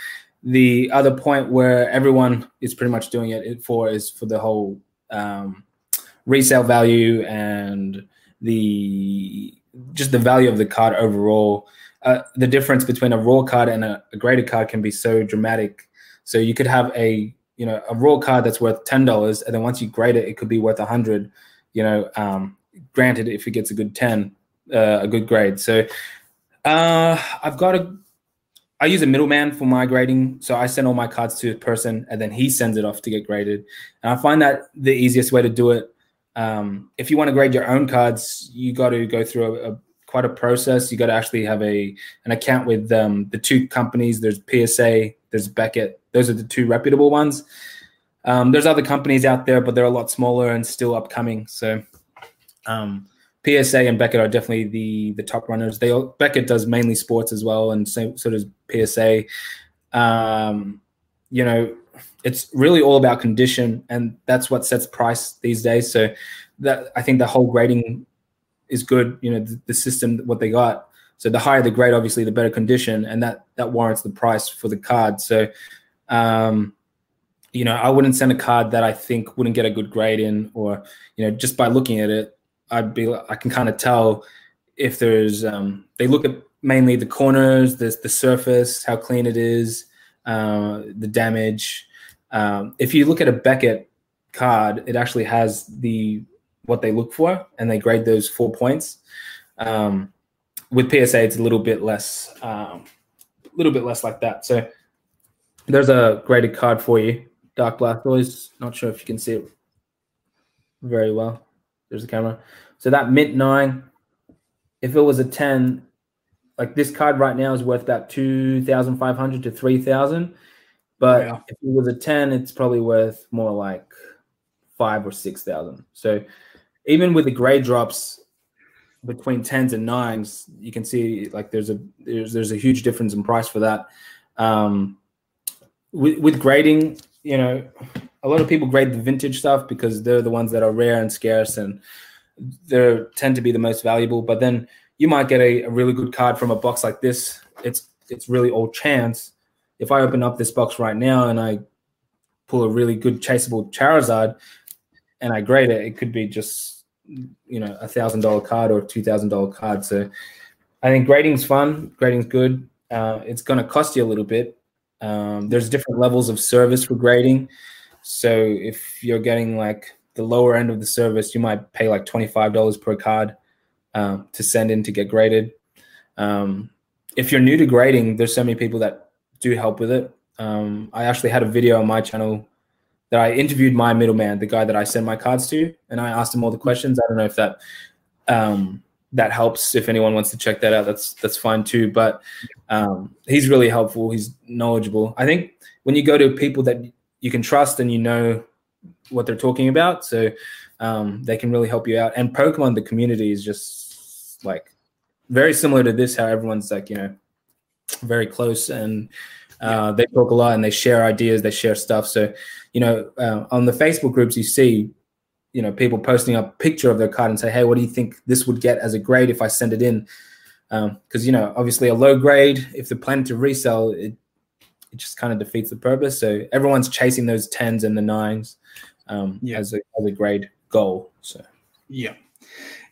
the other point where everyone is pretty much doing it for is for the whole um, resale value and the just the value of the card overall. Uh, the difference between a raw card and a, a, graded card can be so dramatic. So you could have a you know a raw card that's worth ten dollars, and then once you grade it, it could be worth a hundred. You know, um, granted, if it gets a good ten, uh, a good grade. So uh, I've got a I use a middleman for my grading. So I send all my cards to a person and then he sends it off to get graded. And I find that the easiest way to do it. Um, if you want to grade your own cards, you got to go through a, a quite a process. You got to actually have a an account with um, the two companies. There's PSA, there's Beckett. Those are the two reputable ones. Um, there's other companies out there, but they're a lot smaller and still upcoming. So um, PSA and Beckett are definitely the the top runners. They Beckett does mainly sports as well, and so, so does PSA. Um, you know, it's really all about condition, and that's what sets price these days. So that I think the whole grading is good. You know, the, the system what they got. So the higher the grade, obviously, the better condition, and that that warrants the price for the card. So, um, you know, I wouldn't send a card that I think wouldn't get a good grade in, or you know, just by looking at it, I'd be I can kind of tell if there's um, they look at mainly the corners, the the surface, how clean it is, uh, the damage. Um, if you look at a Beckett card, it actually has the what they look for, and they grade those four points. Um, with PSA, it's a little bit less, a um, little bit less like that. So there's a graded card for you, Dark Black Blastoise. Not sure if you can see it very well. There's the camera. So that mint nine, if it was a 10, like this card right now is worth about 2,500 to 3,000. But yeah. if it was a 10, it's probably worth more like five or 6,000. So even with the grade drops between 10s and nines, you can see like there's a, there's, there's a huge difference in price for that. Um, with, with grading, you know, a lot of people grade the vintage stuff because they're the ones that are rare and scarce and they tend to be the most valuable. But then you might get a, a, really good card from a box like this. It's it's really all chance. If I open up this box right now and I pull a really good chaseable Charizard and I grade it, it could be just you know a thousand dollar card or a two thousand dollar card. So I think grading's fun. Grading's good. Uh, it's going to cost you a little bit. Um, there's different levels of service for grading. So if you're getting like the lower end of the service, you might pay like $25 per card um, to send in to get graded. Um, if you're new to grading, there's so many people that do help with it. Um, I actually had a video on my channel that I interviewed my middleman, the guy that I send my cards to, and I asked him all the questions. I don't know if that um, that helps. If anyone wants to check that out, that's that's fine too. But um, he's really helpful. He's knowledgeable. I think when you go to people that you can trust and you know what they're talking about, so um, they can really help you out. And Pokemon, the community is just like very similar to this. How everyone's like you know very close and uh, they talk a lot and they share ideas, they share stuff. So you know, uh, on the Facebook groups, you see, you know, people posting a picture of their card and say, "Hey, what do you think this would get as a grade if I send it in?" Because um, you know, obviously, a low grade, if they're planning to resell, it it just kind of defeats the purpose. So everyone's chasing those tens and the nines um, yeah. as a as a grade goal. So yeah.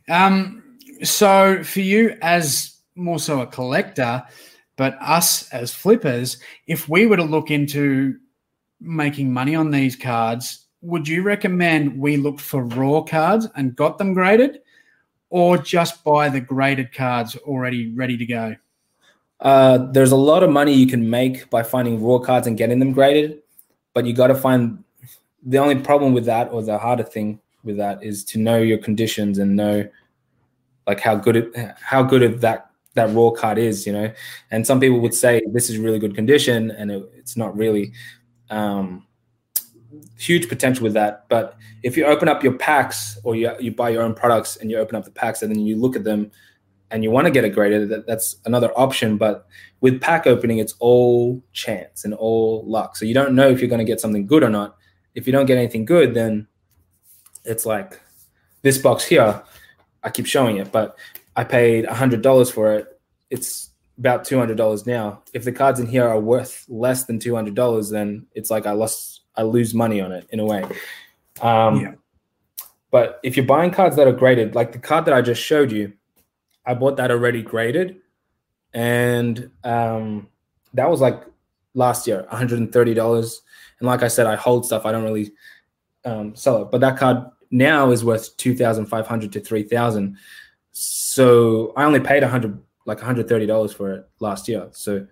Um. So for you, as more so a collector, but us as flippers, if we were to look into making money on these cards, would you recommend we look for raw cards and got them graded, or just buy the graded cards already ready to go? Uh, there's a lot of money you can make by finding raw cards and getting them graded, but you got to find the only problem with that, or the harder thing with that, is to know your conditions and know like how good it, how good of that that raw card is, you know. And some people would say this is really good condition, and it, it's not really um, huge potential with that. But if you open up your packs or you, you buy your own products and you open up the packs and then you look at them and you want to get it graded, that, that's another option. But with pack opening, it's all chance and all luck. So you don't know if you're going to get something good or not. If you don't get anything good, then it's like this box here. I keep showing it, but I paid $100 for it. It's about two hundred dollars now. If the cards in here are worth less than two hundred dollars, then it's like I lost, I lose money on it in a way. Um, yeah. But if you're buying cards that are graded, like the card that I just showed you, I bought that already graded, and um, that was like last year, one hundred and thirty dollars. And like I said, I hold stuff. I don't really um, sell it, but that card now is worth two thousand five hundred to three thousand. So I only paid a hundred like $130 for it last year. So,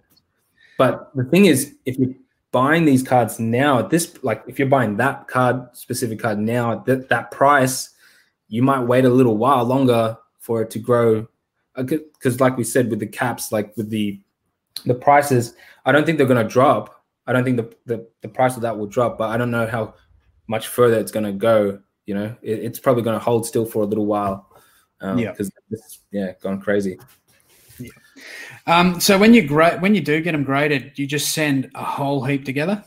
but the thing is, if you're buying these cards now at this, like if you're buying that card, specific card now at that, that price, you might wait a little while longer for it to grow. Because, like we said, with the caps, like with the the prices, I don't think they're going to drop. I don't think the, the the price of that will drop, but I don't know how much further it's going to go. You know, it, it's probably going to hold still for a little while. Um, yeah, because yeah, gone crazy. Yeah. Um, so when you gra- when you do get them graded, you just send a whole heap together.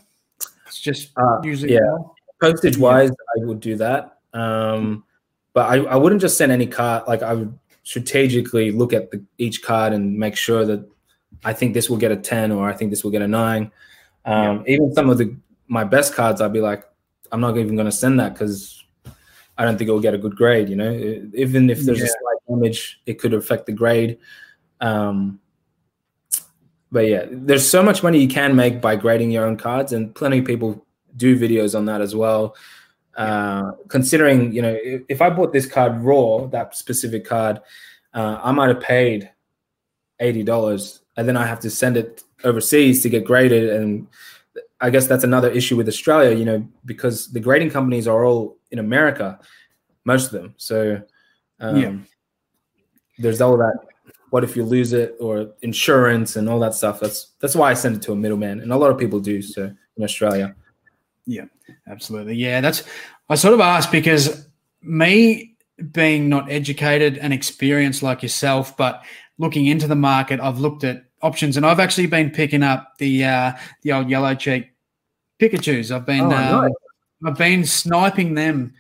It's just uh, usually yeah. Postage wise, I would do that. Um, but I, I wouldn't just send any card. Like I would strategically look at the, each card and make sure that I think this will get a ten or I think this will get a nine. Um, yeah. Even some of the my best cards, I'd be like, I'm not even going to send that because I don't think it will get a good grade. You know, even if there's yeah. a slight damage, it could affect the grade. Um, but yeah, there's so much money you can make by grading your own cards, and plenty of people do videos on that as well. Uh, considering, you know, if, if, I bought this card raw, that specific card, uh, I might have paid eighty dollars, and then I have to send it overseas to get graded. And I guess that's another issue with Australia, you know, because the grading companies are all in America, most of them. So um, yeah. there's all that what if you lose it or insurance and all that stuff that's that's why i send it to a middleman and a lot of people do so in australia yeah absolutely yeah that's i sort of asked because me being not educated and experienced like yourself but looking into the market i've looked at options and i've actually been picking up the uh the old yellow cheek pikachus i've been oh, uh, nice. i've been sniping them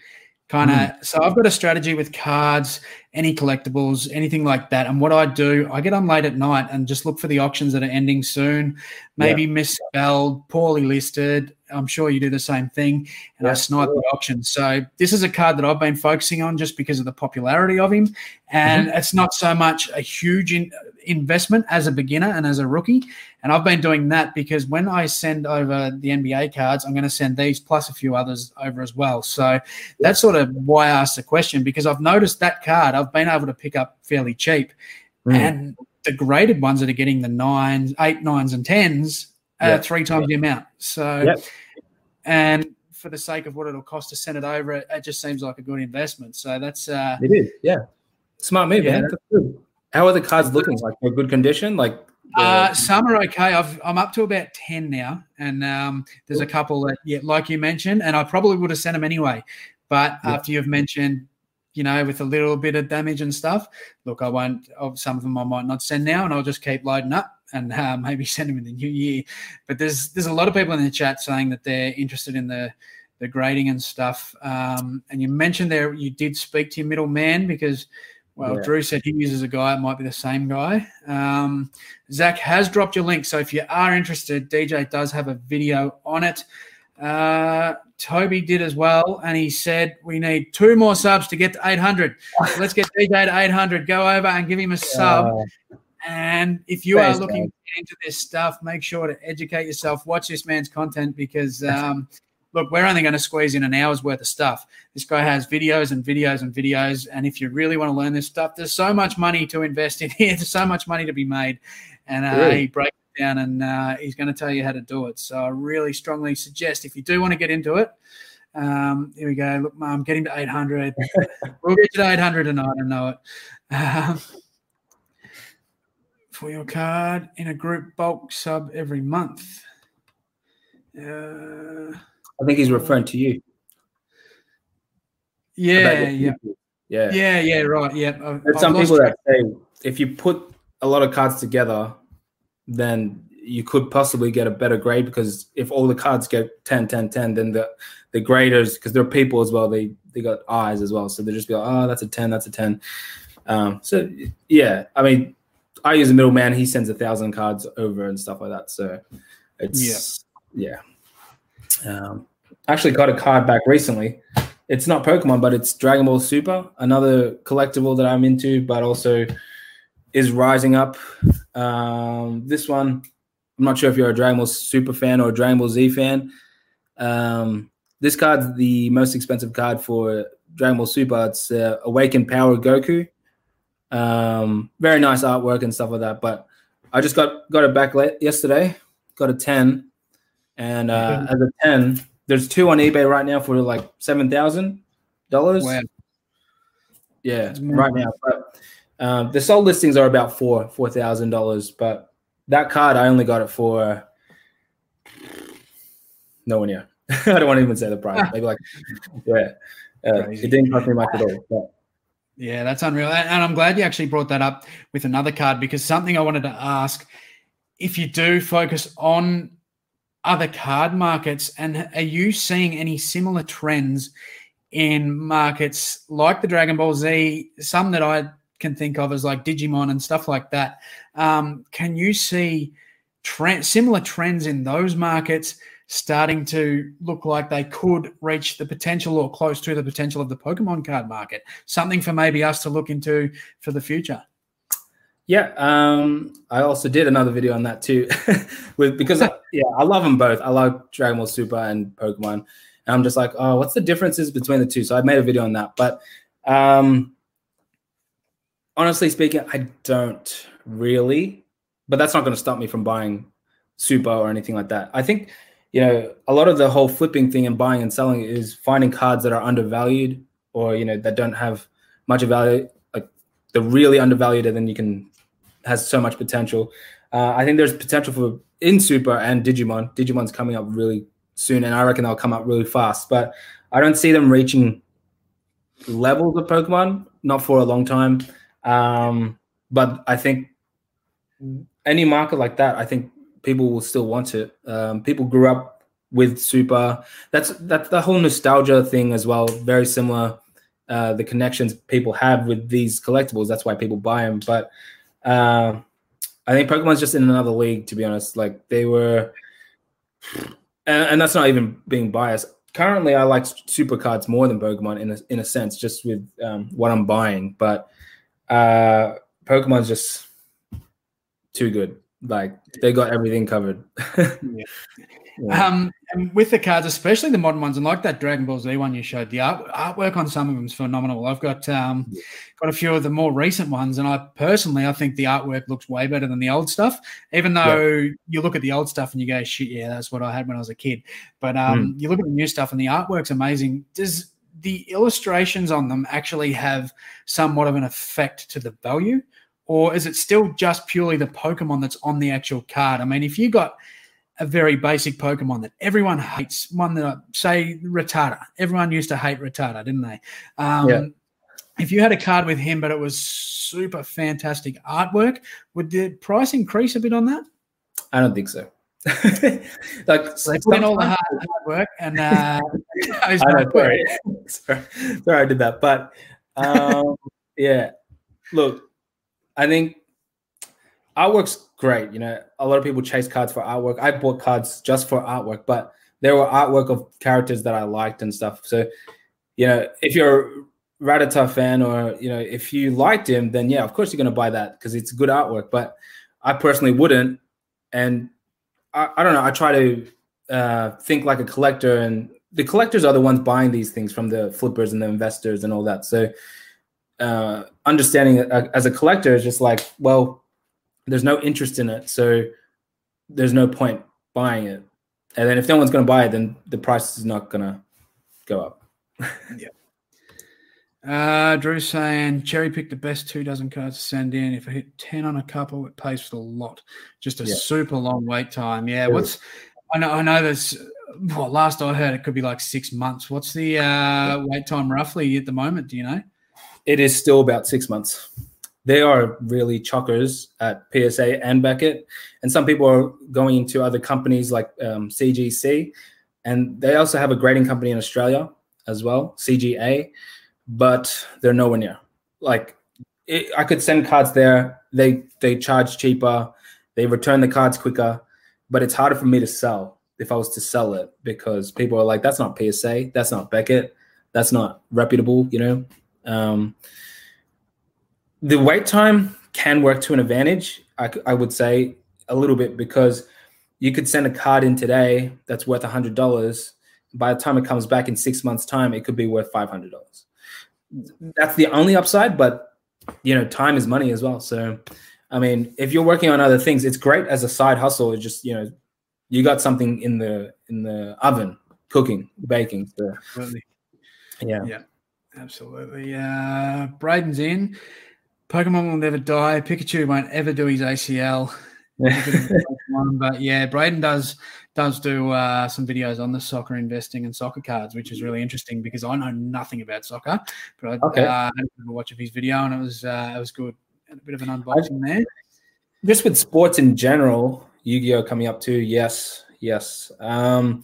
kind of mm. so i've got a strategy with cards any collectibles anything like that and what i do i get on late at night and just look for the auctions that are ending soon maybe yeah. misspelled poorly listed i'm sure you do the same thing and yeah. i snipe the auction so this is a card that i've been focusing on just because of the popularity of him and mm-hmm. it's not so much a huge in, investment as a beginner and as a rookie. And I've been doing that because when I send over the NBA cards, I'm going to send these plus a few others over as well. So that's sort of why I asked the question because I've noticed that card I've been able to pick up fairly cheap. Mm. And the graded ones that are getting the nines, eight, nines, and tens uh, Yep. three times the amount. So, Yep. and for the sake of what it'll cost to send it over, it, it just seems like a good investment. So that's uh, It is, yeah. Smart move, Yeah. man. How are the cards looking? Like they're good condition? Like the- Uh, some are okay. I've, I'm up to about ten now, and um, there's a couple that, yeah, like you mentioned, and I probably would have sent them anyway. But Yeah. after you've mentioned, you know, with a little bit of damage and stuff, look, I won't. Some of them I might not send now, and I'll just keep loading up and uh, <laughs> maybe send them in the new year. But there's there's a lot of people in the chat saying that they're interested in the the grading and stuff. Um, and you mentioned there you did speak to your middle man because. Well, Yeah. Drew said he uses a guy. It might be the same guy. Um, Zach has dropped your link. So if you are interested, DJ does have a video on it. Uh, Toby did as well. And he said, We need two more subs to get to 800. <laughs> Let's get DJ to 800. Go over and give him a sub. Uh, And if you Thanks, are looking get into this stuff, make sure to educate yourself. Watch this man's content because, um, look, we're only going to squeeze in an hour's worth of stuff. This guy has videos and videos and videos. And if you really want to learn this stuff, there's so much money to invest in <laughs> here. There's so much money to be made. And uh, Really? he breaks it down and uh, he's going to tell you how to do it. So I really strongly suggest if you do want to get into it, um, here we go. Look, mum, get him to 800. <laughs> we'll get you to 800 tonight. I know it. <laughs> Um, for your card in a group bulk sub every month. Uh, I think he's referring to you. yeah, yeah. Yeah. yeah, yeah, right. Yeah, I've, There's some people that say if you put a lot of cards together, then you could possibly get a better grade because if all the cards get 10, 10, 10, then the, the graders, because they're people as well, they they got eyes as well. So they just like, oh, that's a 10, that's a 10. Um, so yeah, I mean, I use a middleman, he sends a thousand cards over and stuff like that. So it's yeah. yeah. Um, actually got a card back recently. It's not Pokemon, but it's Dragon Ball Super, another collectible that I'm into, but also is rising up. Um, this one, I'm not sure if you're a Dragon Ball Super fan or a Dragon Ball Z fan. Um, this card's the most expensive card for Dragon Ball Super. It's uh, Awakened Power Goku. Um, very nice artwork and stuff like that. But I just got got it back late yesterday. Got a ten, and uh, as a ten, there's two on eBay right now for like seven thousand dollars. Wow. Yeah, right now. But um, the sold listings are about four four thousand dollars. But that card, I only got it for no one here. I don't want to even say the price. <laughs> Maybe like yeah, uh, it didn't cost me much at all. But Yeah, that's unreal. And I'm glad you actually brought that up with another card because something I wanted to ask if you do focus on other card markets, and are you seeing any similar trends in markets like the Dragon Ball Z, some that I can think of as like Digimon and stuff like that? Um, can you see similar trends in those markets starting to look like they could reach the potential or close to the potential of the Pokemon card market? Something for maybe us to look into for the future. Yeah, um, I also did another video on that too, <laughs> with because I, <laughs> yeah, I love them both. I love Dragon Ball Super and Pokemon, and I'm just like, oh, what's the differences between the two? So I made a video on that. But um, honestly speaking, I don't really. But that's not going to stop me from buying Super or anything like that. I think you know a lot of the whole flipping thing and buying and selling is finding cards that are undervalued or you know that don't have much value. Like they're really undervalued, and then you can has so much potential. Uh, I think there's potential for in Super and Digimon. Digimon's coming up really soon, and I reckon they'll come up really fast. But I don't see them reaching levels of Pokemon, not for a long time. Um, but I think any market like that, I think people will still want it. Um, people grew up with Super. That's that's the whole nostalgia thing as well. Very similar. Uh, the connections people have with these collectibles. That's why people buy them. But uh, I think Pokemon's just in another league, to be honest. Like they were, and, and that's not even being biased. Currently, I like Super cards more than Pokemon in a, in a sense, just with um, what I'm buying. But uh, Pokemon's just too good. Like they got everything covered. yeah. <laughs> Yeah. Um, and with the cards, especially the modern ones, and like that Dragon Ball Z one you showed, the art, artwork on some of them is phenomenal. I've got um, yeah. got a few of the more recent ones, and I personally I think the artwork looks way better than the old stuff. Even though you look at the old stuff and you go, "Shit, yeah, that's what I had when I was a kid." But um, mm. you look at the new stuff and the artwork's amazing. Does the illustrations on them actually have somewhat of an effect to the value, or is it still just purely the Pokemon that's on the actual card? I mean, if you got a very basic Pokemon that everyone hates. One that, say, Rattata. Everyone used to hate Rattata, didn't they? Um, yeah. If you had a card with him, but it was super fantastic artwork, would the price increase a bit on that? I don't think so. <laughs> like so they put in all the hard, hard work and <laughs> uh, <laughs> I know, sorry. sorry. sorry I did that but um, yeah look I think artwork's great. You know, a lot of people chase cards for artwork. I bought cards just for artwork, but there were artwork of characters that I liked and stuff. So, you know, if you're a Rattata fan or, you know, if you liked him, then yeah, of course you're going to buy that because it's good artwork. But I personally wouldn't. And I, I don't know. I try to uh, think like a collector, and the collectors are the ones buying these things from the flippers and the investors and all that. So, uh, understanding uh, as a collector is just like, well, there's no interest in it, so there's no point buying it. And then if no one's going to buy it, then the price is not going to go up. <laughs> yeah. Uh, Drew saying cherry pick the best two dozen cards to send in. If I hit ten on a couple, it pays for the lot. Just a yeah. super long wait time. Yeah. yeah. What's I know I know there's well last I heard it could be like six months. What's the uh, wait time roughly at the moment? Do you know? It is still about six months they are really chuckers at PSA and Beckett. And some people are going into other companies like um, CGC. And they also have a grading company in Australia as well, CGA, but they're nowhere near. Like it, I could send cards there. They they charge cheaper. They return the cards quicker, but it's harder for me to sell if I was to sell it because people are like, that's not PSA, that's not Beckett, that's not reputable, you know. Um, the wait time can work to an advantage. I, I would say a little bit because you could send a card in today that's worth hundred dollars. By the time it comes back in six months' time, it could be worth five hundred dollars. That's the only upside, but you know, time is money as well. So, I mean, if you're working on other things, it's great as a side hustle. It's just you know, you got something in the in the oven cooking, baking. So. Yeah. Yeah. Absolutely. Uh, Braden's in. Pokemon will never die. Pikachu won't ever do his ACL. <laughs> but yeah, Braden does does do uh, some videos on the soccer investing and soccer cards, which is really interesting because I know nothing about soccer, but I okay. uh, had a watch of his video and it was uh, it was good. A bit of an unboxing there. Just with sports in general, Yu-Gi-Oh coming up too. Yes, yes. Um,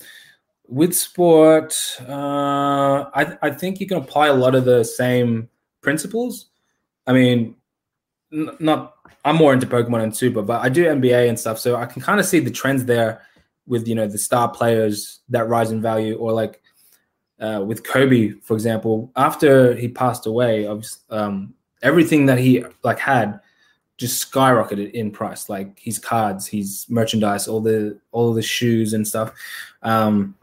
with sport, uh, I I think you can apply a lot of the same principles I mean, n- not I'm more into Pokemon and Super, but I do NBA and stuff, so I can kind of see the trends there with you know the star players that rise in value, or like uh, with Kobe, for example. After he passed away, um, everything that he like had just skyrocketed in price, like his cards, his merchandise, all the all the shoes and stuff. Um,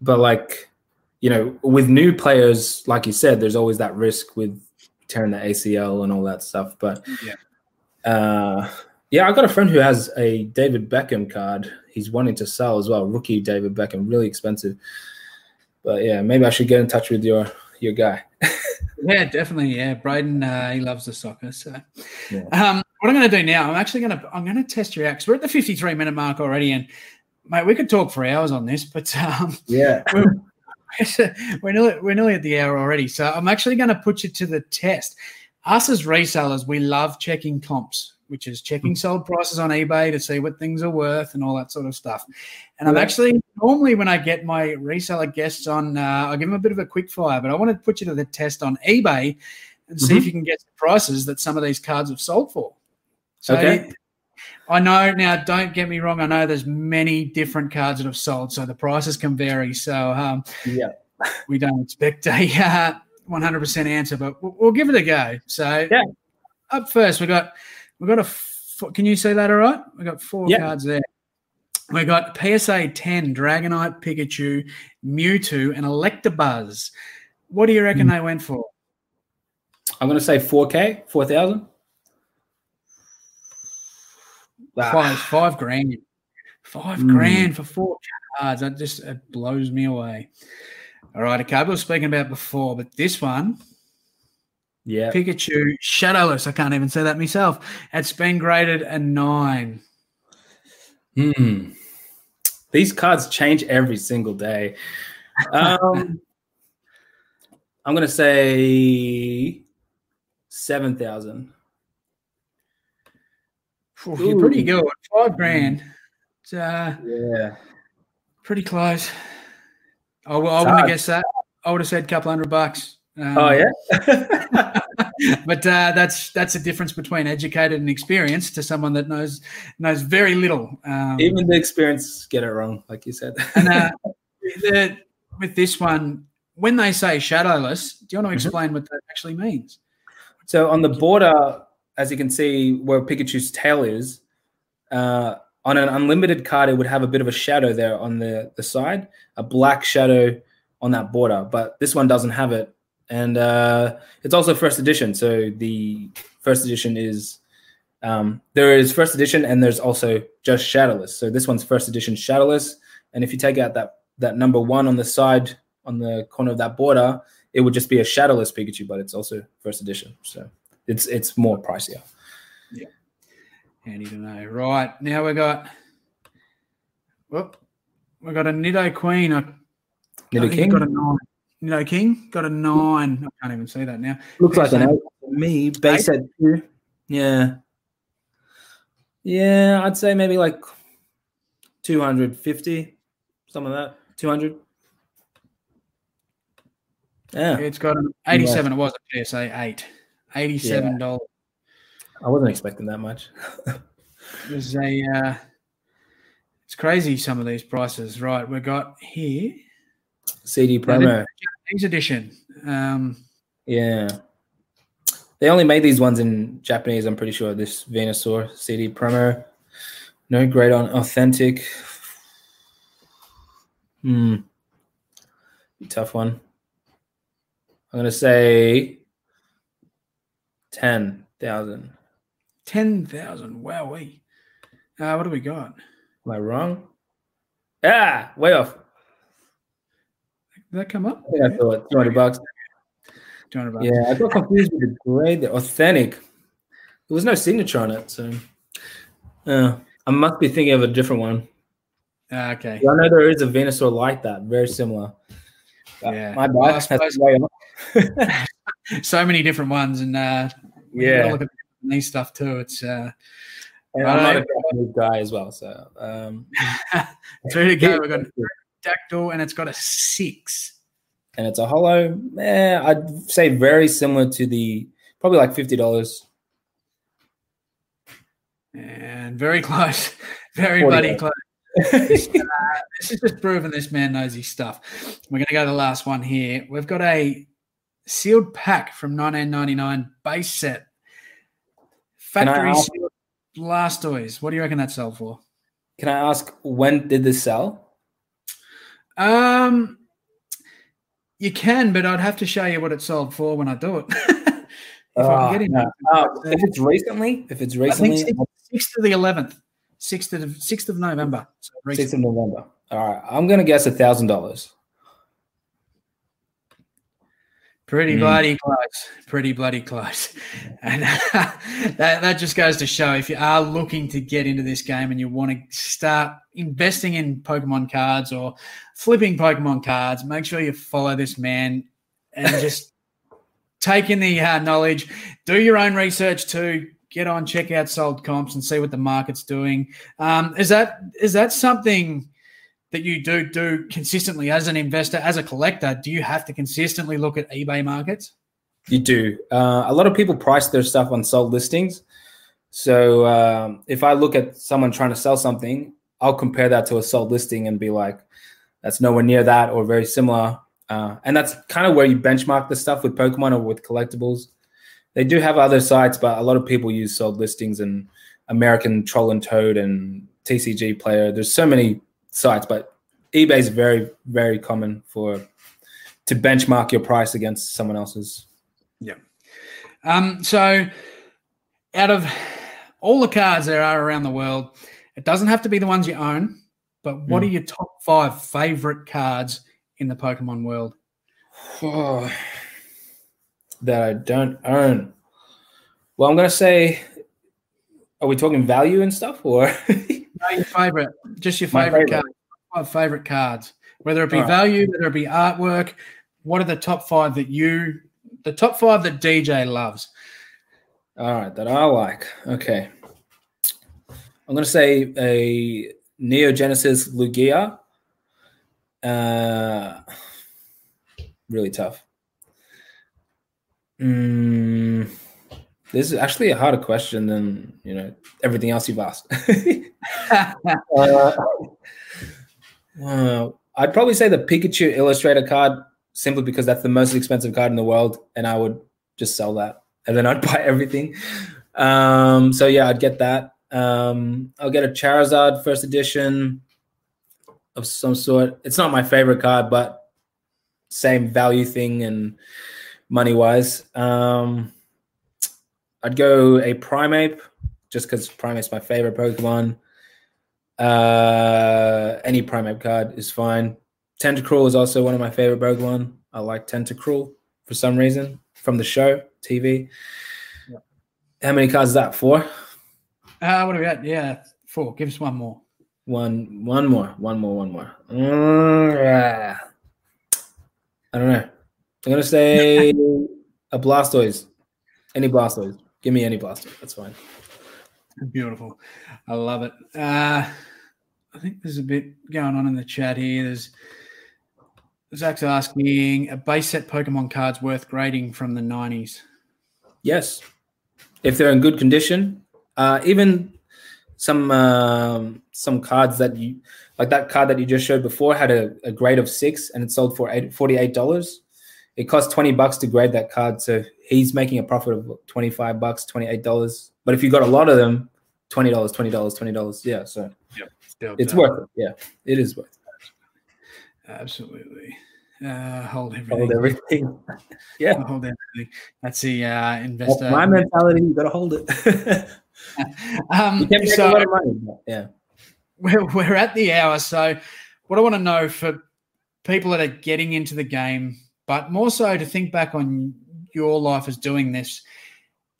but like you know, with new players, like you said, there's always that risk with tearing the ACL and all that stuff. But yeah, uh, yeah, I got a friend who has a David Beckham card. He's wanting to sell as well, rookie David Beckham, really expensive. But yeah, maybe I should get in touch with your your guy. <laughs> yeah, definitely. Yeah, Braden, uh, he loves the soccer. So, yeah. um, what I'm going to do now, I'm actually going to I'm going to test your out because we're at the 53 minute mark already, and mate, we could talk for hours on this, but um, yeah, <laughs> <laughs> we're nearly we're nearly at the hour already. So I'm actually going to put you to the test. Us as resellers, we love checking comps, which is checking sold prices on eBay to see what things are worth and all that sort of stuff. And I'm actually normally when I get my reseller guests on, uh, I give them a bit of a quick fire, but I want to put you to the test on eBay and see mm-hmm. if you can get the prices that some of these cards have sold for. So okay. I know now. Don't get me wrong. I know there's many different cards that have sold, so the prices can vary. So um, yeah, we don't expect a <laughs> uh, 100% answer, but we'll, we'll, give it a go. So yeah, up first we got we got a can you see that all right? We got four Yep. cards there. We got PSA 10, Dragonite, Pikachu, Mewtwo, and Electabuzz. What do you reckon they went for? I'm gonna say 4K, 4,000. Ah, Five, five grand. Five Mm. grand for four cards. That just it blows me away. All right, a couple I was speaking about before, but this one, yeah. Pikachu Shadowless. I can't even say that myself. It's been graded a nine. Hmm. These cards change every single day. <laughs> Um, I'm gonna say seven thousand. Phew, You're pretty good. Five grand. It's uh, Yeah. pretty close. I, It's wouldn't have guessed that. I would have said a couple hundred bucks. Um, Oh yeah. <laughs> but uh, that's that's the difference between educated and experienced to someone that knows knows very little. Um, Even the experience get it wrong, like you said. and uh, <laughs> the, with this one, when they say shadowless, do you want to Mhm. explain what that actually means? So on the border, as you can see where Pikachu's tail is, uh, on an unlimited card, it would have a bit of a shadow there on the, the side, a black shadow on that border. But this one doesn't have it. And uh, it's also first edition. So the first edition is um, there is first edition and there's also just shadowless. So this one's first edition shadowless. And if you take out that that number one on the side on the corner of that border, it would just be a shadowless Pikachu, but it's also first edition. So it's it's more pricier. Yeah. Handy to know. Right now we got. Whoop, we got a Nidoqueen. I, Nidoking got a nine. Nidoking got a nine. I can't even see that now. looks like an Eight. eight for me. Base at two. Yeah. Yeah, I'd say maybe like 250, something like that. 200. Yeah, It's got an 87. It was a PSA 8. $87. I wasn't expecting that much. It was a. Uh, it's crazy some of these prices. Right, we got here CD promo. Japanese edition. Um, Yeah. They only made these ones in Japanese, I'm pretty sure. This Venusaur CD promo. No great on authentic. Hmm. Tough one. I'm gonna say ten thousand. 10,000. Wow. we. Uh, what do we got? Am I wrong? Ah, way off. Did that come up? Yeah, I thought 200 bucks. 200 bucks. Yeah, I got confused with the grade. The authentic. There was no signature on it, so uh, I must be thinking of a different one. Ah, okay. Yeah, I know there is a Venusaur like that, very similar. But Yeah. my Well, I bad. suppose- way off. <laughs> So many different ones. And uh, Yeah, look at these stuff too. It's uh, and I'm not a. Japanese guy as well, so um, two to go. We've got <laughs> Dactyl and it's got a six. and it's a holo. Eh, I'd say very similar to the probably like fifty dollars. And very <laughs> close. Very 40 bloody close. This, uh, this is just proving this man knows his stuff. We're going to go to the last one here. We've got a sealed pack from 1999 base set. Factory ask- sealed Blastoise. What do you reckon that sold for? Can I ask when did this sell? Um, you can, but I'd have to show you what it sold for when I do it. <laughs> if I can get in. no. Uh, if it's recently, if it's recently, sixth to the eleventh, sixth to the sixth of November. So sixth of November. All right, I'm gonna guess a thousand dollars. Pretty Mm. bloody close. Pretty bloody close. <laughs> And <laughs> that, that just goes to show if you are looking to get into this game and you want to start investing in Pokemon cards or flipping Pokemon cards, make sure you follow this man and <laughs> just take in the uh, knowledge, do your own research too. Get on, check out sold comps and see what the market's doing. Um, is that is that something that you do do consistently as an investor, as a collector? Do you have to consistently look at eBay markets? You do. Uh, a lot of people price their stuff on sold listings. So um, if I look at someone trying to sell something, I'll compare that to a sold listing and be like, that's nowhere near that or very similar. Uh, and that's kind of where you benchmark the stuff with Pokemon or with collectibles. They do have other sites, but a lot of people use sold listings and American Troll and Toad and TCG Player. There's so many sites, but eBay is very very common for to benchmark your price against someone else's. Yeah. Um, so, out of all the cards there are around the world, it doesn't have to be the ones you own, but what Mm. are your top five favorite cards in the Pokemon world? Oh, <sighs> that I don't own. Well, I'm gonna say, are we talking value and stuff, or <laughs> Your favorite, just your favorite, favorite. card, five favorite cards, whether it be Alright. value, whether it be artwork. What are the top five that you, the top five that DJ loves? all right, that I like? Okay, I'm gonna say a Neo Genesis Lugia. Uh, really tough. Mm, this is actually a harder question than you know everything else you've asked. <laughs> Uh, I'd probably say the Pikachu Illustrator card simply because that's the most expensive card in the world, and I would just sell that, and then I'd <laughs> buy everything. Um, so yeah, I'd get that. Um, I'll get a Charizard first edition of some sort. It's not my favorite card, but same value thing and money wise. Um, I'd go a Primeape just because Primeape's my favorite Pokemon. Uh, any Primeape card is fine. Tentacruel is also one of my favorite Pokemon. I like Tentacruel for some reason from the show TV. Yeah. How many cards is that? Four? Uh, what are we at? Yeah, four. Give us one more. One, one more, one more, one more. Mm, yeah. I don't know. I'm gonna say <laughs> a Blastoise. Any Blastoise. Give me any Blastoise. That's fine. Beautiful. I love it. Uh, I think there's a bit going on in the chat here. There's Zach's asking a base set Pokemon cards worth grading from the 90s. Yes, if they're in good condition, uh, even some um, some cards that you like that card that you just showed before had a, a grade of six and it sold for eight, $48. It cost 20 bucks to grade that card, so he's making a profit of 25 bucks, $28. But if you got a lot of them, $20, $20, $20. Yeah, so Still it's worth it. Yeah, it is worth Absolutely. Uh, hold everything. Hold everything. <laughs> yeah. Hold everything. That's the uh, That's investor. my mentality. You got to hold it. <laughs> um, you can make so a lot of money. yeah. we're, we're at the hour. So, what I want to know for people that are getting into the game, but more so to think back on your life as doing this,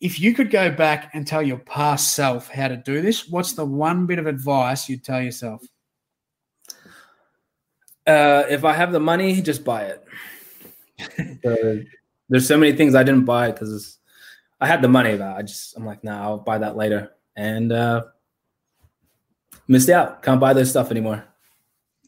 if you could go back and tell your past self how to do this, what's the one bit of advice you'd tell yourself? Uh, if I have the money, just buy it. <laughs> So, there's so many things I didn't buy because I had the money, but I just I'm like, nah, I'll buy that later, and uh, missed out. Can't buy those stuff anymore.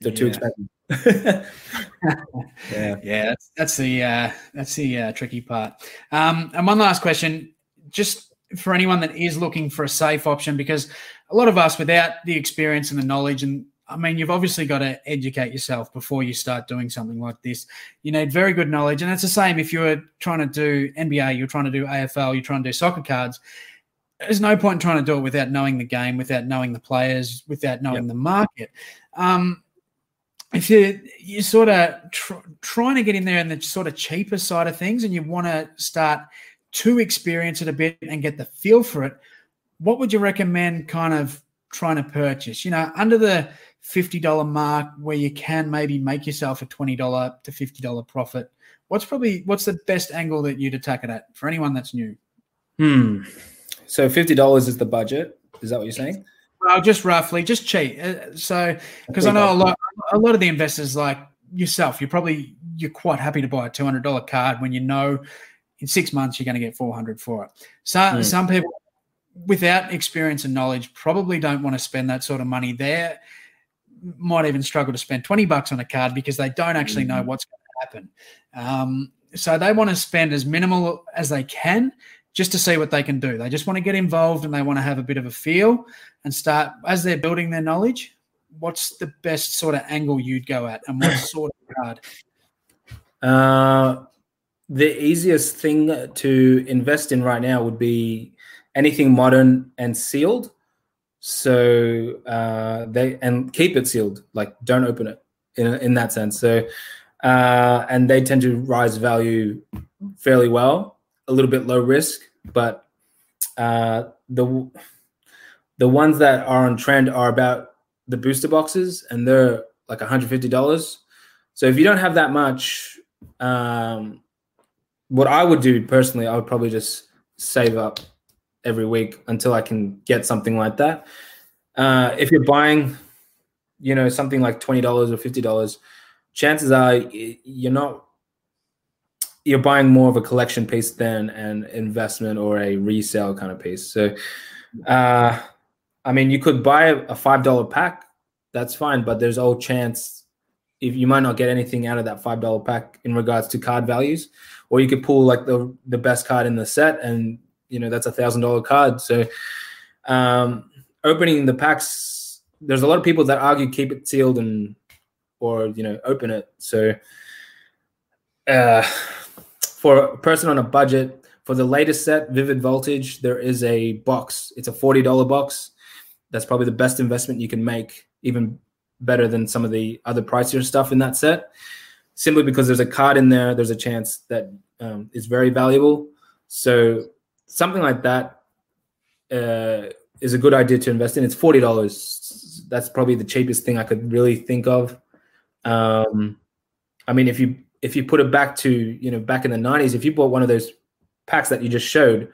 They're too expensive. Yeah. <laughs> Yeah, that's, that's the uh, that's the uh, tricky part. Um, and one last question, just for anyone that is looking for a safe option, because a lot of us, without the experience and the knowledge, and I mean, you've obviously got to educate yourself before you start doing something like this. You need very good knowledge, and it's the same if you're trying to do NBA, you're trying to do AFL, you're trying to do soccer cards. There's no point in trying to do it without knowing the game, without knowing the players, without knowing the market. Um, if you you're sort of tr- trying to get in there in the sort of cheaper side of things and you want to start to experience it a bit and get the feel for it what would you recommend kind of trying to purchase you know under the $50 mark where you can maybe make yourself a $20 to $50 profit what's probably what's the best angle that you'd attack it at for anyone that's new Hmm. So fifty dollars is the budget. Is that what you're saying? Well, just roughly, just cheat. Uh, So, because I know a lot, a lot of the investors like yourself, you're probably you're quite happy to buy a two hundred dollar card when you know in six months you're going to get four hundred for it. So, Mm. some people without experience and knowledge probably don't want to spend that sort of money there. Might even struggle to spend twenty bucks on a card because they don't actually know Mhm. what's going to happen. Um, so they want to spend as minimal as they can just to see what they can do. They just want to get involved and they want to have a bit of a feel and start as they're building their knowledge. What's the best sort of angle you'd go at, and what <coughs> sort of card? Uh, the easiest thing to invest in right now would be anything modern and sealed. So uh, they and keep it sealed, like don't open it in in that sense. So uh, and they tend to rise value fairly well, a little bit low risk, but uh, the the ones that are on trend are about the booster boxes, and they're like $150. So if you don't have that much, um, what I would do personally, I would probably just save up every week until I can get something like that. Uh, if you're buying, you know, something like twenty dollars or fifty dollars, chances are you're not you're buying more of a collection piece than an investment or a resale kind of piece. So, uh, I mean, you could buy a five dollar pack, that's fine, but there's all chance if you might not get anything out of that five dollar pack in regards to card values, or you could pull like the the best card in the set, and you know that's a thousand dollar card. So, um, opening the packs, there's a lot of people that argue keep it sealed and or you know open it. So, uh, for a person on a budget, for the latest set, Vivid Voltage, there is a box. It's a forty dollar box. That's probably the best investment you can make, even better than some of the other pricier stuff in that set. Simply because there's a card in there, there's a chance that um, is very valuable. So something like that uh, is a good idea to invest in. It's forty dollars. That's probably the cheapest thing I could really think of. Um, I mean, if you if you put it back to you know back in the '90s, if you bought one of those packs that you just showed,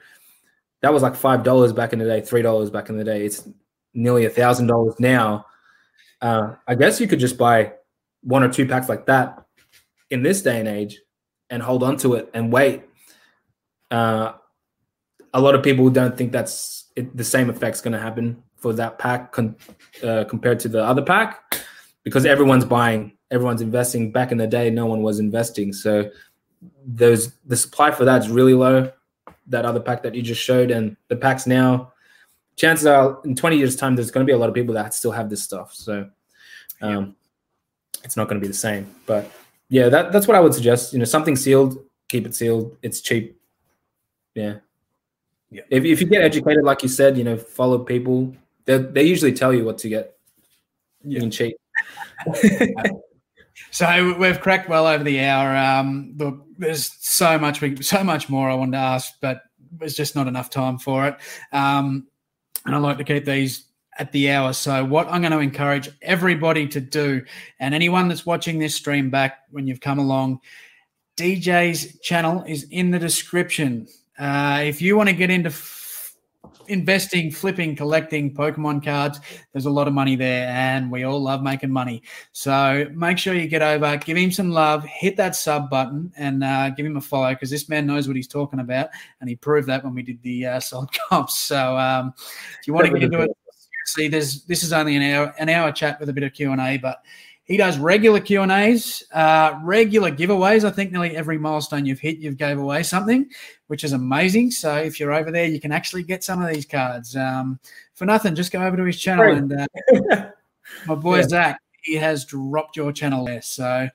that was like five dollars back in the day, three dollars back in the day. It's nearly a thousand dollars now. Uh, I guess you could just buy one or two packs like that in this day and age and hold on to it and wait. Uh, a lot of people don't think that's it, the same effect's going to happen for that pack con- uh, compared to the other pack because everyone's buying, everyone's investing. Back in the day, no one was investing, so there's the supply for that's really low. That other pack that you just showed, and the packs now, chances are in 20 years' time, there's going to be a lot of people that still have this stuff. So um, yeah. it's not going to be the same. But yeah, that, that's what I would suggest. You know, something sealed, keep it sealed. It's cheap. Yeah. Yeah. If, if you get educated, like you said, you know, follow people. They they usually tell you what to get. Yeah. You can cheat. <laughs> so we've cracked well over the hour. Um, look, there's so much, we so much more I wanted to ask, but there's just not enough time for it. Um, and I like to keep these at the hour. So, what I'm going to encourage everybody to do, and anyone that's watching this stream back when you've come along, DJ's channel is in the description. Uh, if you want to get into investing, flipping, collecting Pokemon cards, there's a lot of money there, and we all love making money. So make sure you get over, give him some love, hit that sub button, and uh, give him a follow because this man knows what he's talking about, and he proved that when we did the uh, <laughs> sold comps. So um, if you want to get into it, see, there's this is only an hour an hour chat with a bit of Q and A, but he does regular Q and A's, uh, regular giveaways. I think nearly every milestone you've hit, you've gave away something, which is amazing. So if you're over there, you can actually get some of these cards um, for nothing. Just go over to his channel Great. and uh, <laughs> my boy yeah. Zach, he has dropped your channel there. So.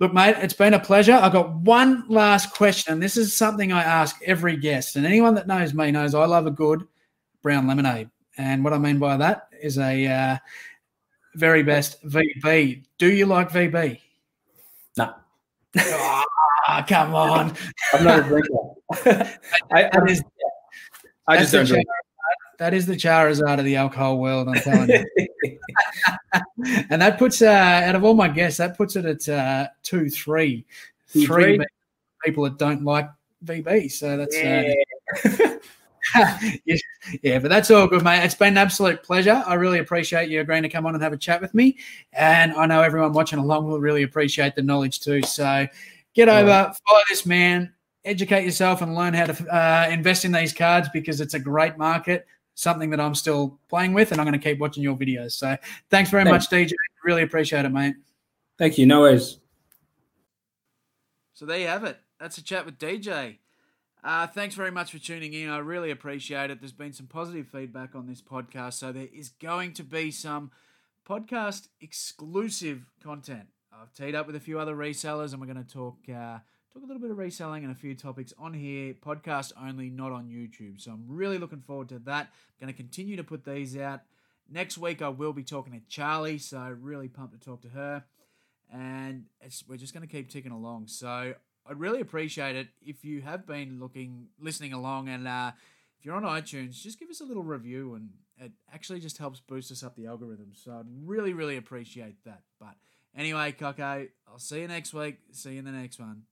Look, mate, it's been a pleasure. I've got one last question, and this is something I ask every guest. And anyone that knows me knows I love a good brown lemonade. And what I mean by that is a uh, very best VB. Do you like VB? No. oh, come on. I'm not a drinker. <laughs> I, I, is, I just don't drink. That is the Charizard of the alcohol world, I'm telling you. <laughs> and that puts, uh, out of all my guests, that puts it at uh, two, three, two, three, three people that don't like VB. So that's. Uh, yeah. Uh, <laughs> <laughs> yeah, but that's all good, mate. It's been an absolute pleasure. I really appreciate you agreeing to come on and have a chat with me. And I know everyone watching along will really appreciate the knowledge too. So get over, follow this man, educate yourself, and learn how to uh, invest in these cards because it's a great market, something that I'm still playing with, and I'm going to keep watching your videos. So thanks very thanks. much, DJ. Really appreciate it, mate. Thank you. No worries. So there you have it. That's a chat with DJ. Uh, thanks very much for tuning in. I really appreciate it. There's been some positive feedback on this podcast, so there is going to be some podcast exclusive content. I've teed up with a few other resellers, and we're going to talk uh, talk a little bit of reselling and a few topics on here, podcast only, not on YouTube. So I'm really looking forward to that. I'm going to continue to put these out. Next week I will be talking to Charlie, so really pumped to talk to her. And we're just going to keep ticking along. So I'd really appreciate it if you have been looking, listening along, and uh, if you're on iTunes, just give us a little review, and it actually just helps boost us up the algorithm. So I'd really, really appreciate that. But anyway, Coco, I'll see you next week. See you in the next one.